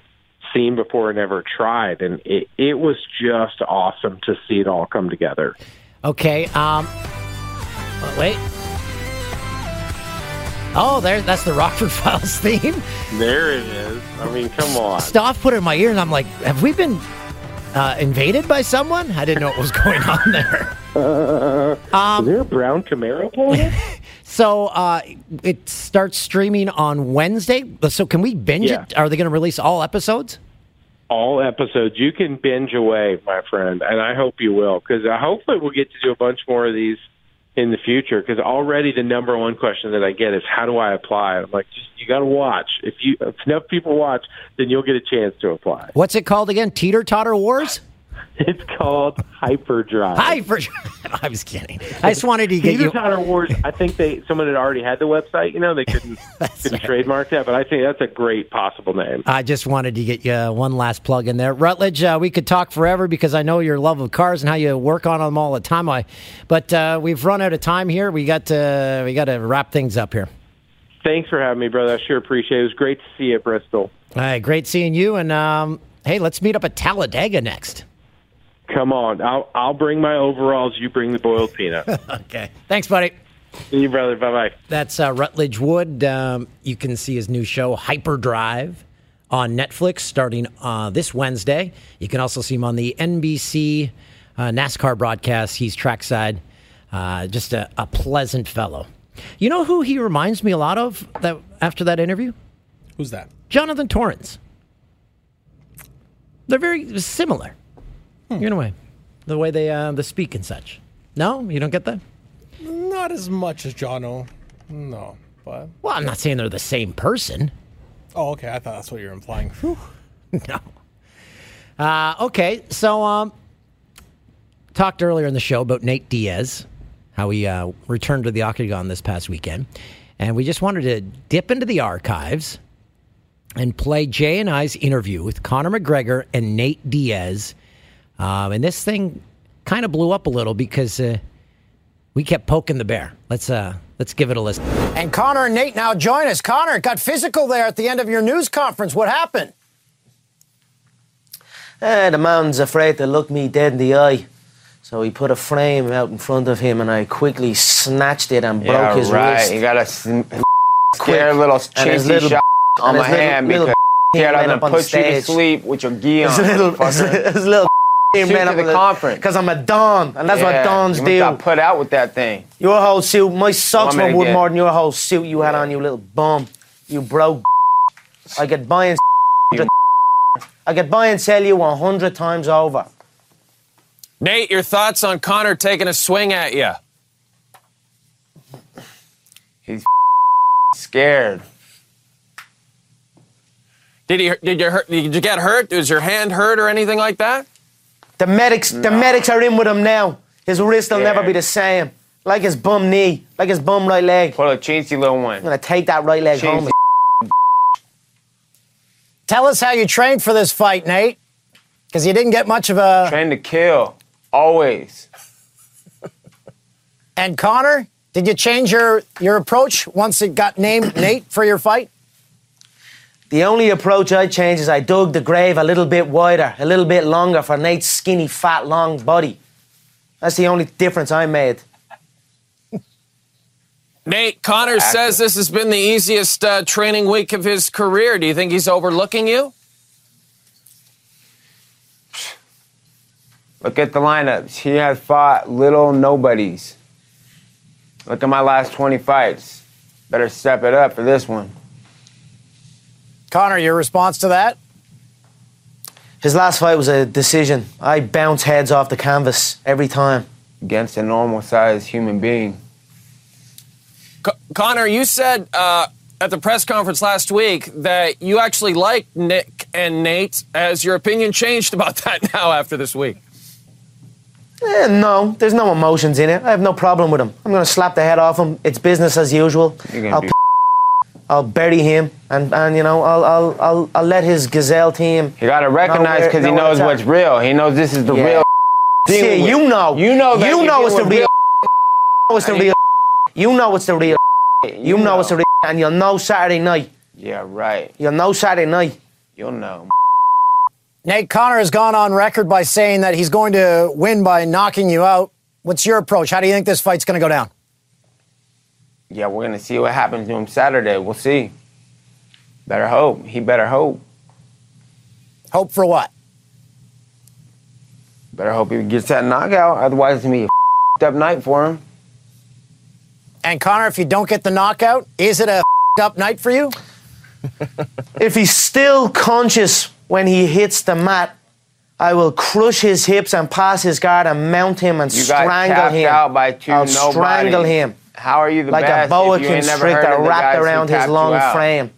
seen before, and never tried, and it, it was just awesome to see it all come together. Okay. Um. Wait. Oh, there. That's the Rockford Files theme. There it is. I mean, come on. Stoff put it in my ear, and I'm like, have we been uh, invaded by someone? I didn't know what was going on there. is there a brown Camaro pulling? So uh, it starts streaming on Wednesday. So can we binge Yeah. it? Are they going to release all episodes? all episodes. You can binge away, my friend, and I hope you will, because uh, hopefully we'll get to do a bunch more of these in the future. Because already the number one question that I get is, "How do I apply?" I'm like, just you got to watch. If you if enough people watch, then you'll get a chance to apply. What's it called again? Teeter Totter Wars? It's called Hyperdrive. Hyper. I was kidding. I just wanted to get you. Totter Wars. I think they someone had already had the website. You know, they couldn't, couldn't trademark that, but I think that's a great possible name. I just wanted to get you uh, one last plug in there. Rutledge, uh, we could talk forever because I know your love of cars and how you work on them all the time. I, but uh, we've run out of time here. We got to we got to wrap things up here. Thanks for having me, brother. I sure appreciate it. It was great to see you at Bristol. All right, great seeing you. And um, hey, let's meet up at Talladega next. Come on, I'll I'll bring my overalls. You bring the boiled peanut. okay, thanks, buddy. See you, brother. Bye bye. That's uh, Rutledge Wood. Um, you can see his new show, Hyperdrive, on Netflix starting uh, this Wednesday. You can also see him on the NBC uh, NASCAR broadcast. He's trackside. Uh, just a, a pleasant fellow. You know who he reminds me a lot of that after that interview? Who's that? Jonathan Torrens. They're very similar in a way, the way they uh, they speak and such. No, you don't get that. Not as much as Jono. No, but Well, I'm not saying they're the same person. oh, okay. I thought that's what you're implying. No. Uh, okay, so um, talked earlier in the show about Nate Diaz, how he uh, returned to the octagon this past weekend, and we just wanted to dip into the archives and play Jay and I's interview with Conor McGregor and Nate Diaz. Um, and this thing kind of blew up a little because uh, we kept poking the bear. Let's uh, let's give it a listen. And Conor and Nate now join us. Conor, it got physical there at the end of your news conference. What happened? Eh, the man's afraid to look me dead in the eye. So he put a frame out in front of him and I quickly snatched it and broke yeah, his right. wrist. You got a sm- Quick. little And chintzy little shot on and my his hand little because he scared I'm gonna put you to sleep with your gi on. His little, his little Suit ran to up the conference. Because I'm a Don, and that's Yeah, what Dons you do. got put out with that thing. Your whole suit, my socks were to worth more than your whole suit you had on, you little bum. You broke. I could buy and I could buy and sell you a hundred times over. Nate, your thoughts on Conor taking a swing at you? He's scared. Did he? Did you hurt? Did you get hurt? Was your hand hurt or anything like that? The medics, the medics are in with him now. His wrist will never be the same. Like his bum knee, like his bum right leg. Put a chintzy little one. I'm gonna take that right leg home. Tell us how you trained for this fight, Nate. Because you didn't get much of a. Train to kill, always. And Conor, did you change your, your approach once it got named Nate for your fight? The only approach I changed is I dug the grave a little bit wider, a little bit longer for Nate's skinny, fat, long body. That's the only difference I made. Nate, Conor says this has been the easiest uh, training week of his career. Do you think he's overlooking you? Look at the lineups. He has fought little nobodies. Look at my last 20 fights. Better step it up for this one. Conor, your response to that? His last fight was a decision. I bounce heads off the canvas every time. Against a normal sized human being. Co- Conor, you said uh, at the press conference last week that you actually like Nick and Nate. Has your opinion changed about that now after this week? Eh, no, there's no emotions in it. I have no problem with him. I'm gonna slap the head off him. It's business as usual. You're gonna I'll be I'll bury him, and, and you know, I'll, I'll, I'll, I'll let his gazelle team. You gotta recognize because he knows what's real. He knows this is the Yeah. real. See, dealing with- you know. You know that You know it's the real. You know it's the real. You know it's the real. You know it's the real, and you'll know Saturday night. Yeah, right. You'll know Saturday night. You'll know. Nate Conor has gone on record by saying that he's going to win by knocking you out. What's your approach? How do you think this fight's going to go down? Yeah, we're gonna see what happens to him Saturday. We'll see. Better hope. He better hope. Hope for what? Better hope he gets that knockout. Otherwise, it's gonna be a up night for him. And Conor, if you don't get the knockout, is it a up night for you? If he's still conscious when he hits the mat, I will crush his hips and pass his guard and mount him and You strangle tapped him. out by 2 I'll nobodies. strangle him. How are you the like best a boa if you ain't never constrictor heard of the guys wrapped around his long frame.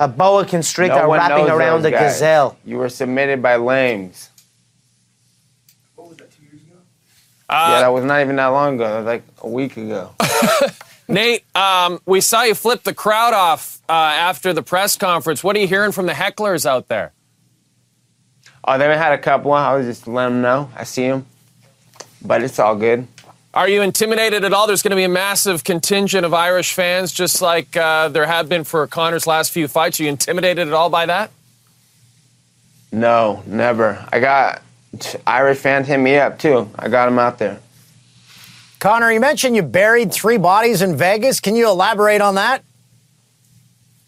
A boa constrictor No wrapping around those the guys. gazelle. You were submitted by lames. What was that, Uh, yeah, that was not even that long ago. That was like a week ago. Nate, um, we saw you flip the crowd off uh, after the press conference. What are you hearing from the hecklers out there? Oh, they had a couple. I was just letting them know. I see them, but it's all good. Are you intimidated at all? There's going to be a massive contingent of Irish fans, just like uh, there have been for Conor's last few fights. Are you intimidated at all by that? No, never. I got Irish fans hit me up too. I got them out there. Conor, you mentioned you buried three bodies in Vegas. Can you elaborate on that?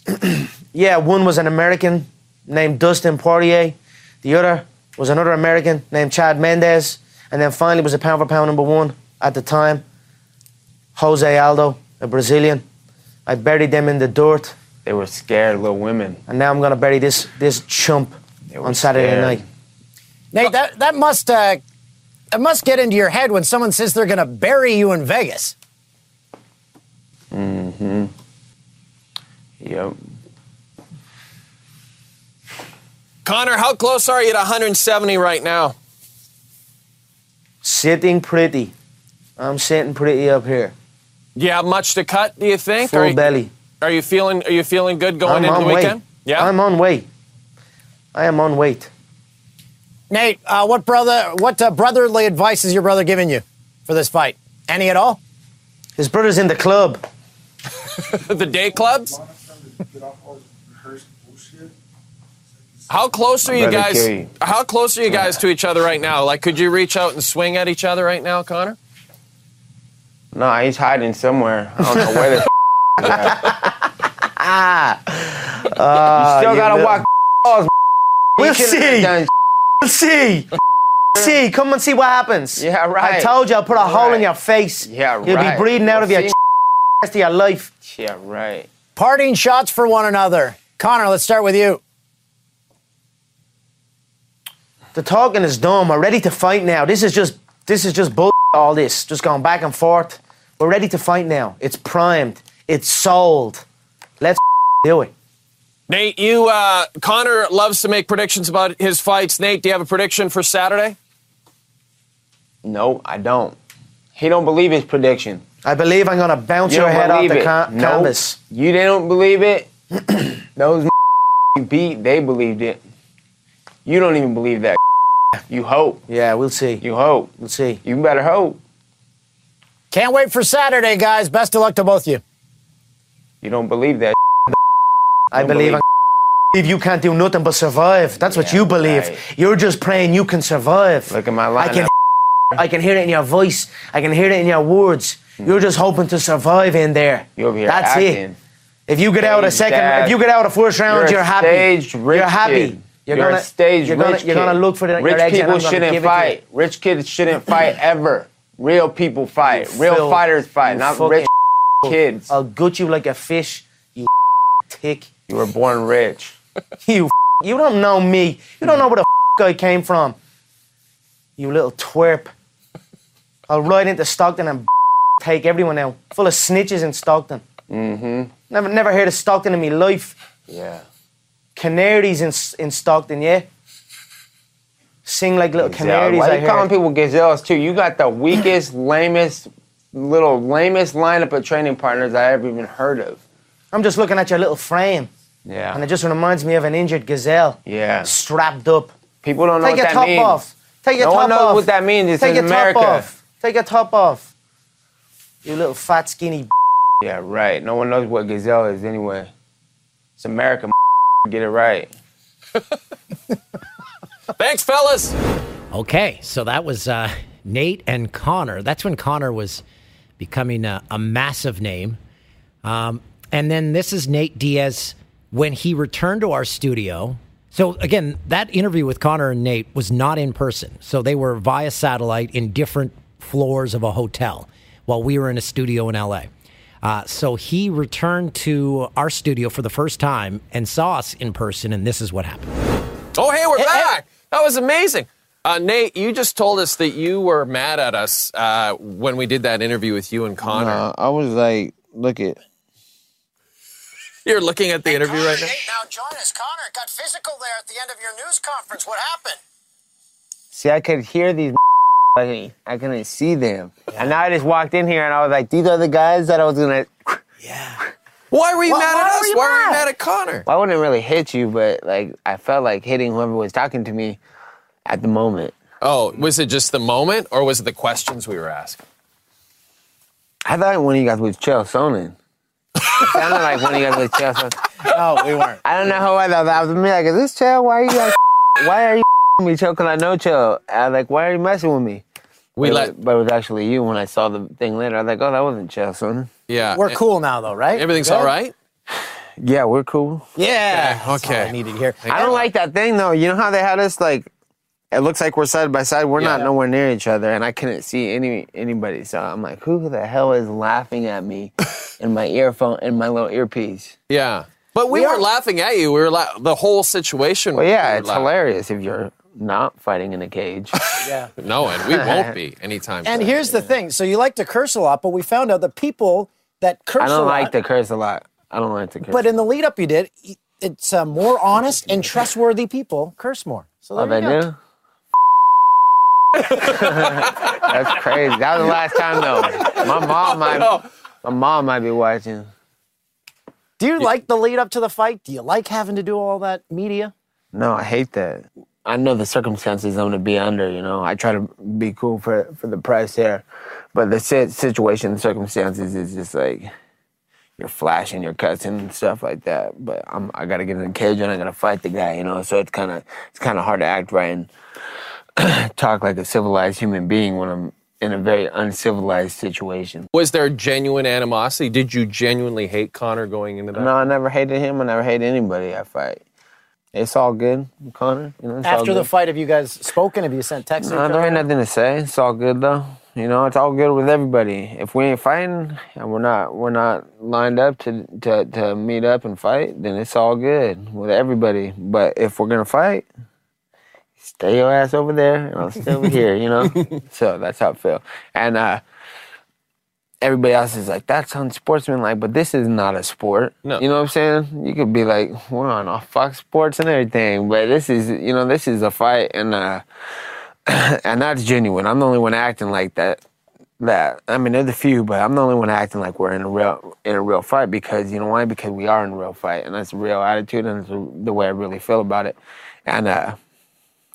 Yeah, one was an American named Dustin Poirier. The other was another American named Chad Mendes. And then finally was a pound for pound number one at the time, Jose Aldo, a Brazilian. I buried them in the dirt. They were scared little women. And now I'm going to bury this, this chump on Saturday scared. night. Nate, that, that must uh, that must get into your head when someone says they're going to bury you in Vegas. Mm-hmm. Yep. Conor, how close are you to 170 right now? Sitting pretty. I'm sitting pretty up here. Do you have much to cut? Do you think? Full are you, belly. Are you feeling? Are you feeling good going I'm into on the weight. weekend? Yeah. I'm on weight. I am on weight. Nate, uh, what brother? What uh, brotherly advice is your brother giving you for this fight? Any at all? His brother's in the club. the day clubs. How close are you guys? kill. How close are you guys to each other right now? Like, could you reach out and swing at each other right now, Conor? No, he's hiding somewhere. I don't know where the he's at. Ah. You still gotta walk balls. We'll You shouldn't see. We'll see. see. Come and see what happens. Yeah, right. I told you I'll put a hole in your face. Yeah, right. You'll be breathing out of your We'll see. rest of your life. Yeah, right. Parting shots for one another. Conor, let's start with you. The talking is done. We're ready to fight now. This is just this is just bull. All this just going back and forth. We're ready to fight now. It's primed. It's sold. Let's do it. Nate, you uh, Conor loves to make predictions about his fights. Nate, do you have a prediction for Saturday? No, I don't. He don't believe his prediction. I believe I'm gonna bounce You your head off the ca- No. canvas. You don't believe it. Those you beat, they believed it. You don't even believe that. You hope. Yeah, we'll see. You hope. We'll see. You better hope. Can't wait for Saturday, guys. Best of luck to both of you. You don't believe that. I believe. believe- I you can't do nothing but survive. That's what you believe. right. You're just praying you can survive. Look at my life. I can. I can hear it in your voice. I can hear it in your words. You're just hoping to survive in there. You over here That's acting. it. If you get out a second, if you get out a first round, You're you're, happy. you're happy. kid. You're, You're gonna a staged you're gonna, rich You're kid. gonna look for the, Rich people shouldn't give it to you. fight. Rich kids shouldn't fight ever. Real people fight. Real Phil, fighters fight, not rich kids. I'll gut you like a fish. You tick. You were born rich. You you don't know me. You don't know where the I came from. You little twerp. I'll ride into Stockton and take everyone out. Full of snitches in Stockton. Mm-hmm. Never never heard of Stockton in my life. Yeah. Canaries in in Stockton, yeah. Sing like little Gazelle. canaries. Why I you calling people gazelles too? You got the weakest, lamest, little lamest lineup of training partners I ever even heard of. I'm just looking at your little frame, Yeah. and it just reminds me of an injured gazelle. Yeah. Strapped up. People don't know Take what your top off. Take your no top one knows off. what that means. It's Take in your America. top off. Take your top off. You little fat skinny. Yeah, right. No one knows what gazelle is anyway. It's America. Get it right. Thanks, fellas. Okay, so that was uh, Nate and Conor. That's when Conor was becoming a, a massive name. Um, and then this is Nate Diaz when he returned to our studio. So, again, that interview with Conor and Nate was not in person. So they were via satellite in different floors of a hotel while we were in a studio in LA. Uh, so he returned to our studio for the first time and saw us in person, and this is what happened. Oh, hey, we're back. That was amazing. Uh, Nate, you just told us that you were mad at us uh, when we did that interview with you and Conor. Nah, I was like, look at. You're looking at the interview right now. now join us. Conor got physical there at the end of your news conference. What happened? See, I could hear these. I I couldn't see them. And now I just walked in here and I was like, these are the guys that I was gonna. Yeah. Why were you Why- mad at were us? you Why were you mad? mad at Conor? Well, I wouldn't really hit you, but like I felt like hitting whoever was talking to me at the moment. Oh, was it just the moment, or was it the questions we were asking? I thought one of you guys was Chael Sonnen. It sounded like one of you guys was Chael Sonnen. No, we weren't. I don't know who I thought that was. Me like, is this Chael? Why are you guys? why are you me, Chael? Because I know Chael. I like, why are you messing with me? We but, let- it was, but it was actually you when I saw the thing later. I was like, oh, that wasn't Chael Sonnen. Yeah. We're eh, cool now, though, right? Everything's all right? Yeah, we're cool. Yeah. Okay, That's okay. I needed to hear. I don't like that thing though. You know how they had us like it looks like we're side by side. We're not nowhere near each other, and I couldn't see any anybody. So I'm like, who the hell is laughing at me in my earphone in my little earpiece? Yeah. But we, We weren't are- laughing at you. We were la- the whole situation. Well, yeah, were it's laughing. hilarious if you're not fighting in a cage. Yeah. No, and we won't be anytime And soon. here's the thing. So you like to curse a lot, but we found out the people that curse I a don't lot, like to curse a lot. I don't like to curse. but in the lead up you did, it's uh, more honest and trustworthy people curse more. So there oh, they you go. do. That's crazy. That was the last time though. My mom might. My mom might be watching. Do you like the lead up to the fight? Do you like having to do all that media? No, I hate that. I know the circumstances I'm gonna be under. You know, I try to be cool for for the press here, but the situation, the circumstances is just like you're flashing, you're cussing and stuff like that. But I'm I gotta get in the cage and I gotta fight the guy. You know, so it's kind of it's kind of hard to act right and talk like a civilized human being when I'm in a very uncivilized situation. Was there genuine animosity? Did you genuinely hate Conor going into that? No, I never hated him. I never hated anybody I fight. It's all good, Conor. You know, it's all After the fight, have you guys spoken? Have you sent texts? No, there ain't nothing to say. It's all good though. You know, it's all good with everybody. If we ain't fighting and we're not we're not lined up to to, to meet up and fight, then it's all good with everybody. But if we're gonna fight, stay your ass over there and I'll stay over here, you know? so that's how I feel. And uh everybody else is like, that's unsportsmanlike, but this is not a sport. No. You know what I'm saying? You could be like, we're on off Fox Sports and everything, but this is, you know, this is a fight, and uh, and that's genuine. I'm the only one acting like that. That I mean, there's a few, but I'm the only one acting like we're in a real in a real fight because you know why? Because we are in a real fight, and that's a real attitude, and it's the- the way I really feel about it. And uh,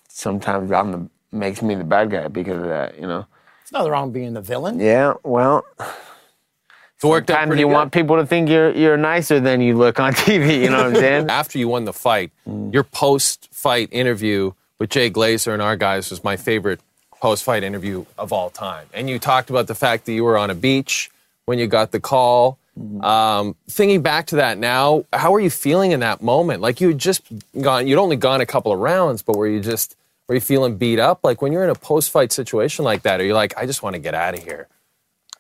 sometimes I'm the makes me the bad guy because of that, you know. It's nothing wrong with being the villain. Yeah, well, It's worked out sometimes pretty you good. want people to think you're you're nicer than you look on TV. You know what I'm saying? After you won the fight, Mm. your post-fight interview with Jay Glazer and our guys was my favorite post-fight interview of all time. And you talked about the fact that you were on a beach when you got the call. Mm-hmm. Um, thinking back to that now, how were you feeling in that moment? Like you had just gone, you'd only gone a couple of rounds, but were you just were you feeling beat up? Like when you're in a post-fight situation like that, are you like, I just want to get out of here?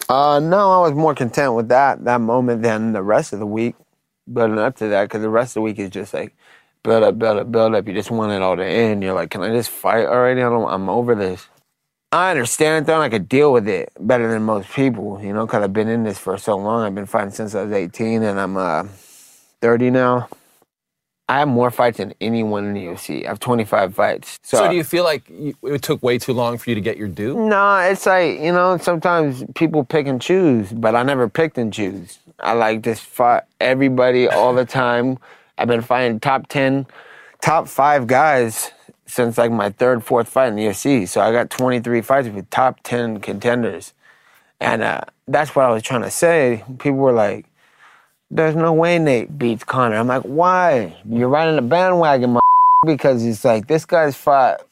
Uh, no, I was more content with that that moment than the rest of the week, building up to that. Because the rest of the week is just like build up, build up, build up. You just want it all to end. You're like, can I just fight already? I don't. I'm over this. I understand though. I could deal with it better than most people. You know, because I've been in this for so long. I've been fighting since I was 18, and I'm uh 30 now. I have more fights than anyone in the UFC. I have 25 fights. So, do you feel like you, it took way too long for you to get your due? No, it's like, you know, sometimes people pick and choose, but I never picked and choose. I like just fought everybody all the time. I've been fighting top ten, top five guys since like my third, fourth fight in the UFC. So I got 23 fights with top 10 contenders. And uh, that's what I was trying to say. People were like, there's no way Nate beats Conor. I'm like, why? You're riding the bandwagon, because it's like this guy's fought.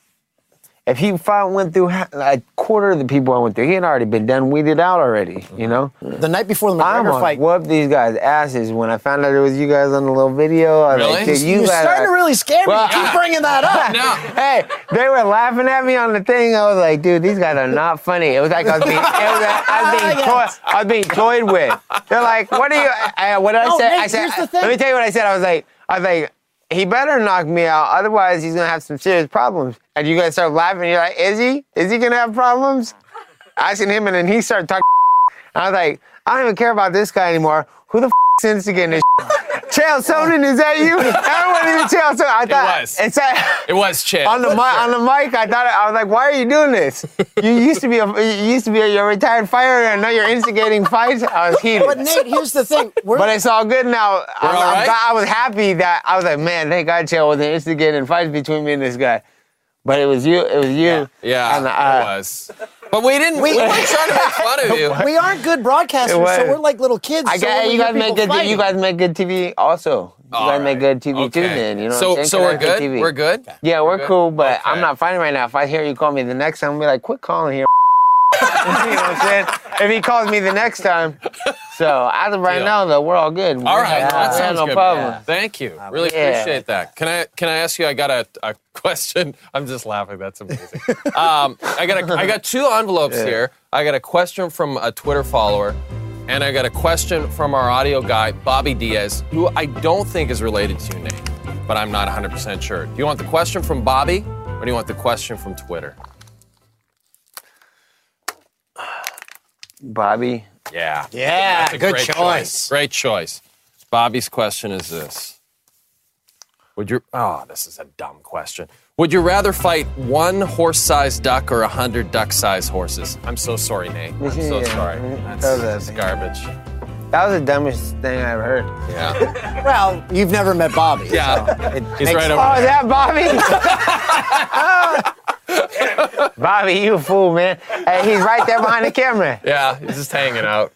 If he fought went through a quarter of the people I went through, he had already been done, weeded out already. You know. The night before the I'm McGregor gonna fight, whoop these guys' asses. When I found out it was you guys on the little video, I was Really? like, dude, you You're guys starting are- to really scare me. You keep bringing that up. no. Hey, they were laughing at me on the thing. I was like, dude, these guys are not funny. It was like I was being, it was like I was being, toy, I was being toyed with. They're like, what are you? I, what did I No, say? Nate, I said, here's the thing. let me tell you what I said. I was like, I was like, he better knock me out, otherwise he's gonna have some serious problems. And you guys start laughing. You're like, is he? Is he gonna have problems? Asking him, and then he started talking. And I was like, I don't even care about this guy anymore. Who the f- is instigating this? Chael oh. Sonnen, is that you? I wasn't even Chael Sonnen. I thought it was. It's a, It was Chael. on the mic. On the mic, I thought I was like, "Why are you doing this? You used to be a you used to be a, you're a retired fighter, and now you're instigating fights." I was heated. But Nate, here's the thing. We're, But it's all good now. I'm, all I'm right? I was happy that I was like, man, thank God Chael wasn't instigating fights between me and this guy. But it was you. It was you. Yeah, And, it uh, was. But we didn't. We, We- weren't trying to make fun of you. we aren't good broadcasters, so we're like little kids. I so got when we you guys make people good. You guys make good TV also. You All guys make good TV too. Okay. Then you know. So- what I'm saying? so we're good? TV. We're good? Yeah, we're good? cool. But Okay. I'm not fighting right now. If I hear you call me the next time, I'll be like, quit calling here. You know what I'm saying? If he calls me the next time. So as of right Deal. now, though, we're all good. All right, Yeah, that sounds no good. problem. Thank you. Really yeah. appreciate that. Can I can I ask you? I got a, a question. I'm just laughing. That's amazing. um, I got a, I got two envelopes Yeah. here. I got a question from a Twitter follower, and I got a question from our audio guy Bobby Diaz, who I don't think is related to you, Nate, but I'm not 100 percent sure. Do you want the question from Bobby, or do you want the question from Twitter? Bobby. Yeah. Yeah, That's a good great choice. Great choice. Bobby's question is this. Would you Oh, this is a dumb question. Would you rather fight one horse-sized duck or a hundred duck-sized horses? I'm so sorry, Nate. I'm so Yeah. sorry. That That's, was a- that's garbage. That was the dumbest thing I ever heard. Yeah. Well, you've never met Bobby. Yeah. so it He's makes- right over Oh, is there. that Bobby? Bobby, you fool, man. Hey, he's right there behind the camera. Yeah, he's just hanging out.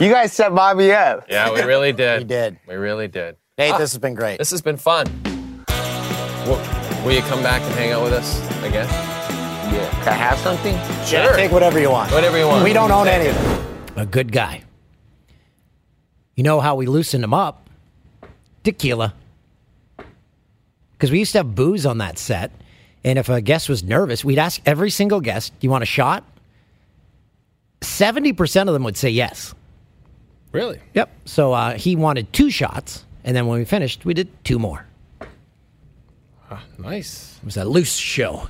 You guys set Bobby up. Yeah, we really did. We did. We really did. Nate, Ah, this has been great. This has been fun. Will, will you come back and hang out with us again? Yeah. Can I have something? Yeah, take whatever you want. Whatever you want. We don't own Take any of it. A good guy. You know how we loosened them up? Tequila. Because we used to have booze on that set. And if a guest was nervous, we'd ask every single guest, Do you want a shot? 70% of them would say yes. Really? Yep. So uh, he wanted two shots. And then when we finished, we did two more. Ah, nice. It was a loose show.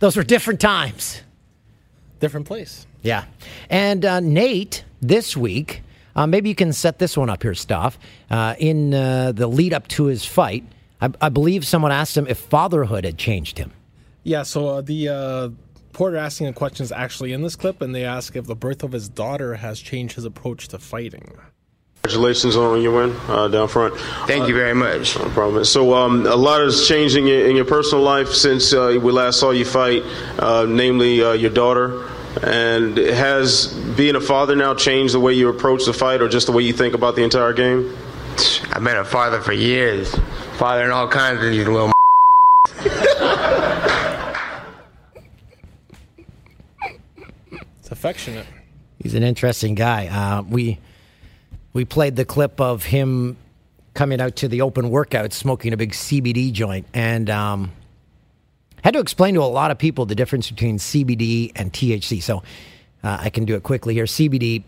Those were different times. Different place. Yeah. And uh, Nate, this week, uh, maybe you can set this one up here, Stoff. Uh, in uh, the lead up to his fight, I, I believe someone asked him if fatherhood had changed him. Yeah, so uh, the uh, Porter asking a question is actually in this clip, and they ask if the birth of his daughter has changed his approach to fighting. Congratulations on your win uh, down front. Thank you very much. No problem. So, um, a lot has changed in your, in your personal life since uh, we last saw you fight, uh, namely uh, your daughter. And has being a father now changed the way you approach the fight or just the way you think about the entire game? I've been a father for years, fathering all kinds of these little. It's affectionate. He's an interesting guy. Uh, we we played the clip of him coming out to the open workout, smoking a big CBD joint, and um, had to explain to a lot of people the difference between CBD and THC. So uh, I can do it quickly here. CBD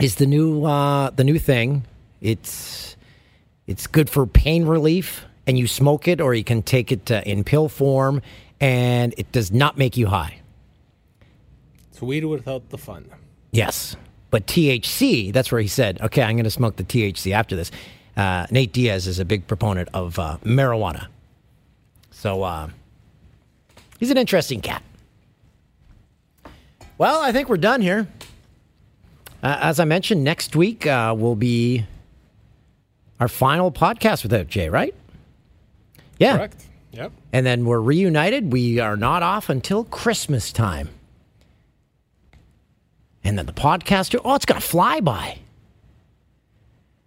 is the new uh, the new thing. It's it's good for pain relief, and you smoke it, or you can take it uh, in pill form, and it does not make you high. It's weed without the fun. Yes. But THC, that's where he said, okay, I'm going to smoke the THC after this. Uh, Nate Diaz is a big proponent of uh, marijuana. So uh, he's an interesting cat. Well, I think we're done here. Uh, as I mentioned, next week uh, will be our final podcast without Jay, right? Yeah. Correct. Yep. And then we're reunited. We are not off until Christmas time. And then the podcast, oh, it's going to fly by.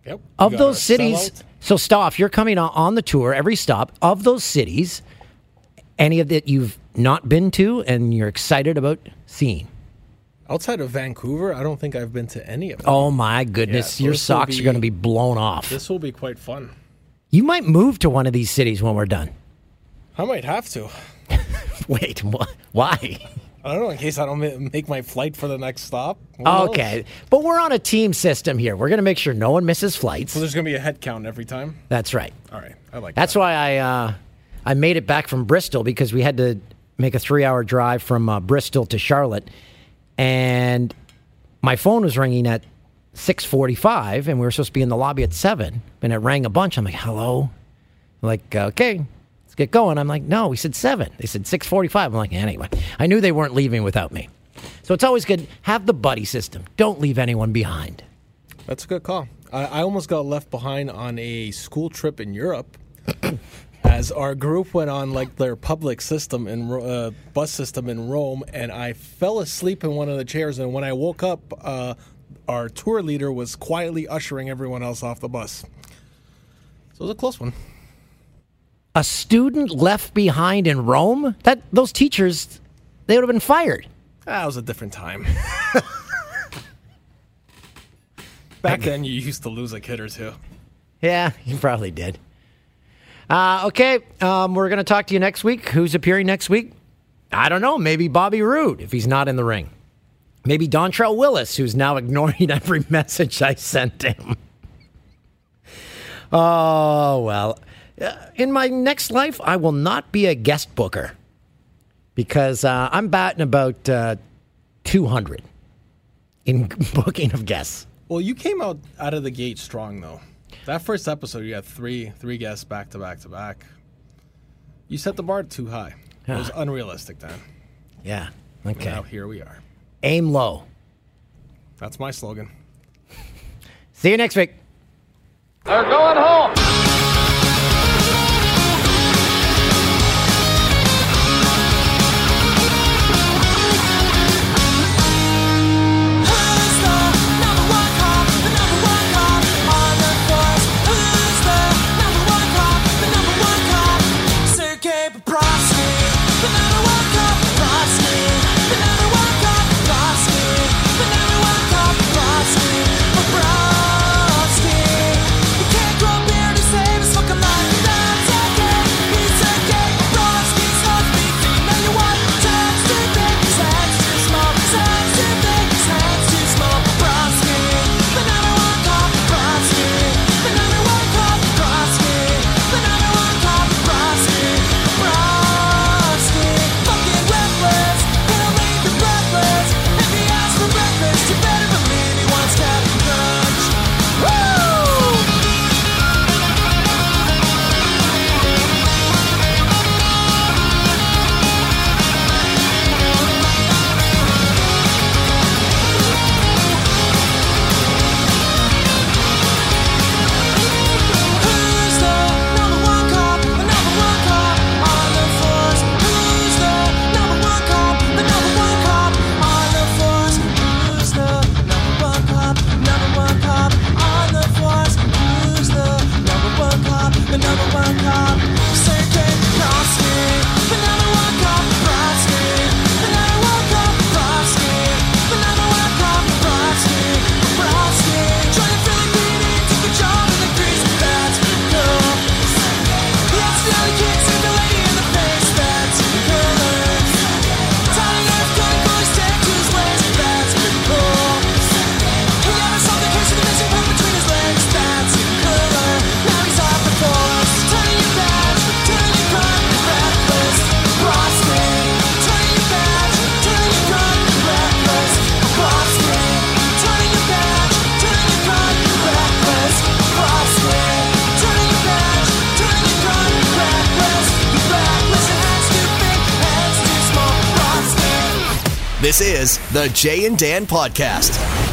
Yep. Of We got our those cities, so Stoff, you're coming on, on the tour every stop. Of those cities, any of that you've not been to and you're excited about seeing? Outside of Vancouver, I don't think I've been to any of them. Oh my goodness, so your socks are going to be blown off. This will be quite fun. You might move to one of these cities when we're done. I might have to. Wait, wh- why? I don't know, in case I don't make my flight for the next stop. Knows? Okay, but we're on a team system here. We're going to make sure no one misses flights. So there's going to be a head count every time? That's right. All right. I like That's why I uh, I made it back from Bristol because we had to make a three hour drive from uh, Bristol to Charlotte, and my phone was ringing at six forty five, and we were supposed to be in the lobby at seven, and it rang a bunch. I'm like, hello, like uh, okay. Let's get going. I'm like, no, we said seven. They said six forty-five. I'm like, anyway. I knew they weren't leaving without me, so it's always good have the buddy system. Don't leave anyone behind. That's a good call. I, I almost got left behind on a school trip in Europe as our group went on like their public system and uh, bus system in Rome, and I fell asleep in one of the chairs. And when I woke up, uh, our tour leader was quietly ushering everyone else off the bus. So it was a close one. A student left behind in Rome. That those teachers, they would have been fired. That was a different time. Back then, you used to lose a kid or two. Yeah, you probably did. Uh, okay, um, we're going to talk to you next week. Who's appearing next week? I don't know. Maybe Bobby Roode if he's not in the ring. Maybe Dontrelle Willis, who's now ignoring every message I sent him. oh, well. Uh, In my next life, I will not be a guest booker because uh, I'm batting about uh, 200 in booking of guests. Well, you came out out of the gate strong though. That first episode, you had three three guests back to back to back. You set the bar too high. It was unrealistic then. Yeah. Okay. Now here we are. Aim low. That's my slogan. See you next week. They're going home. Jay and Dan Podcast.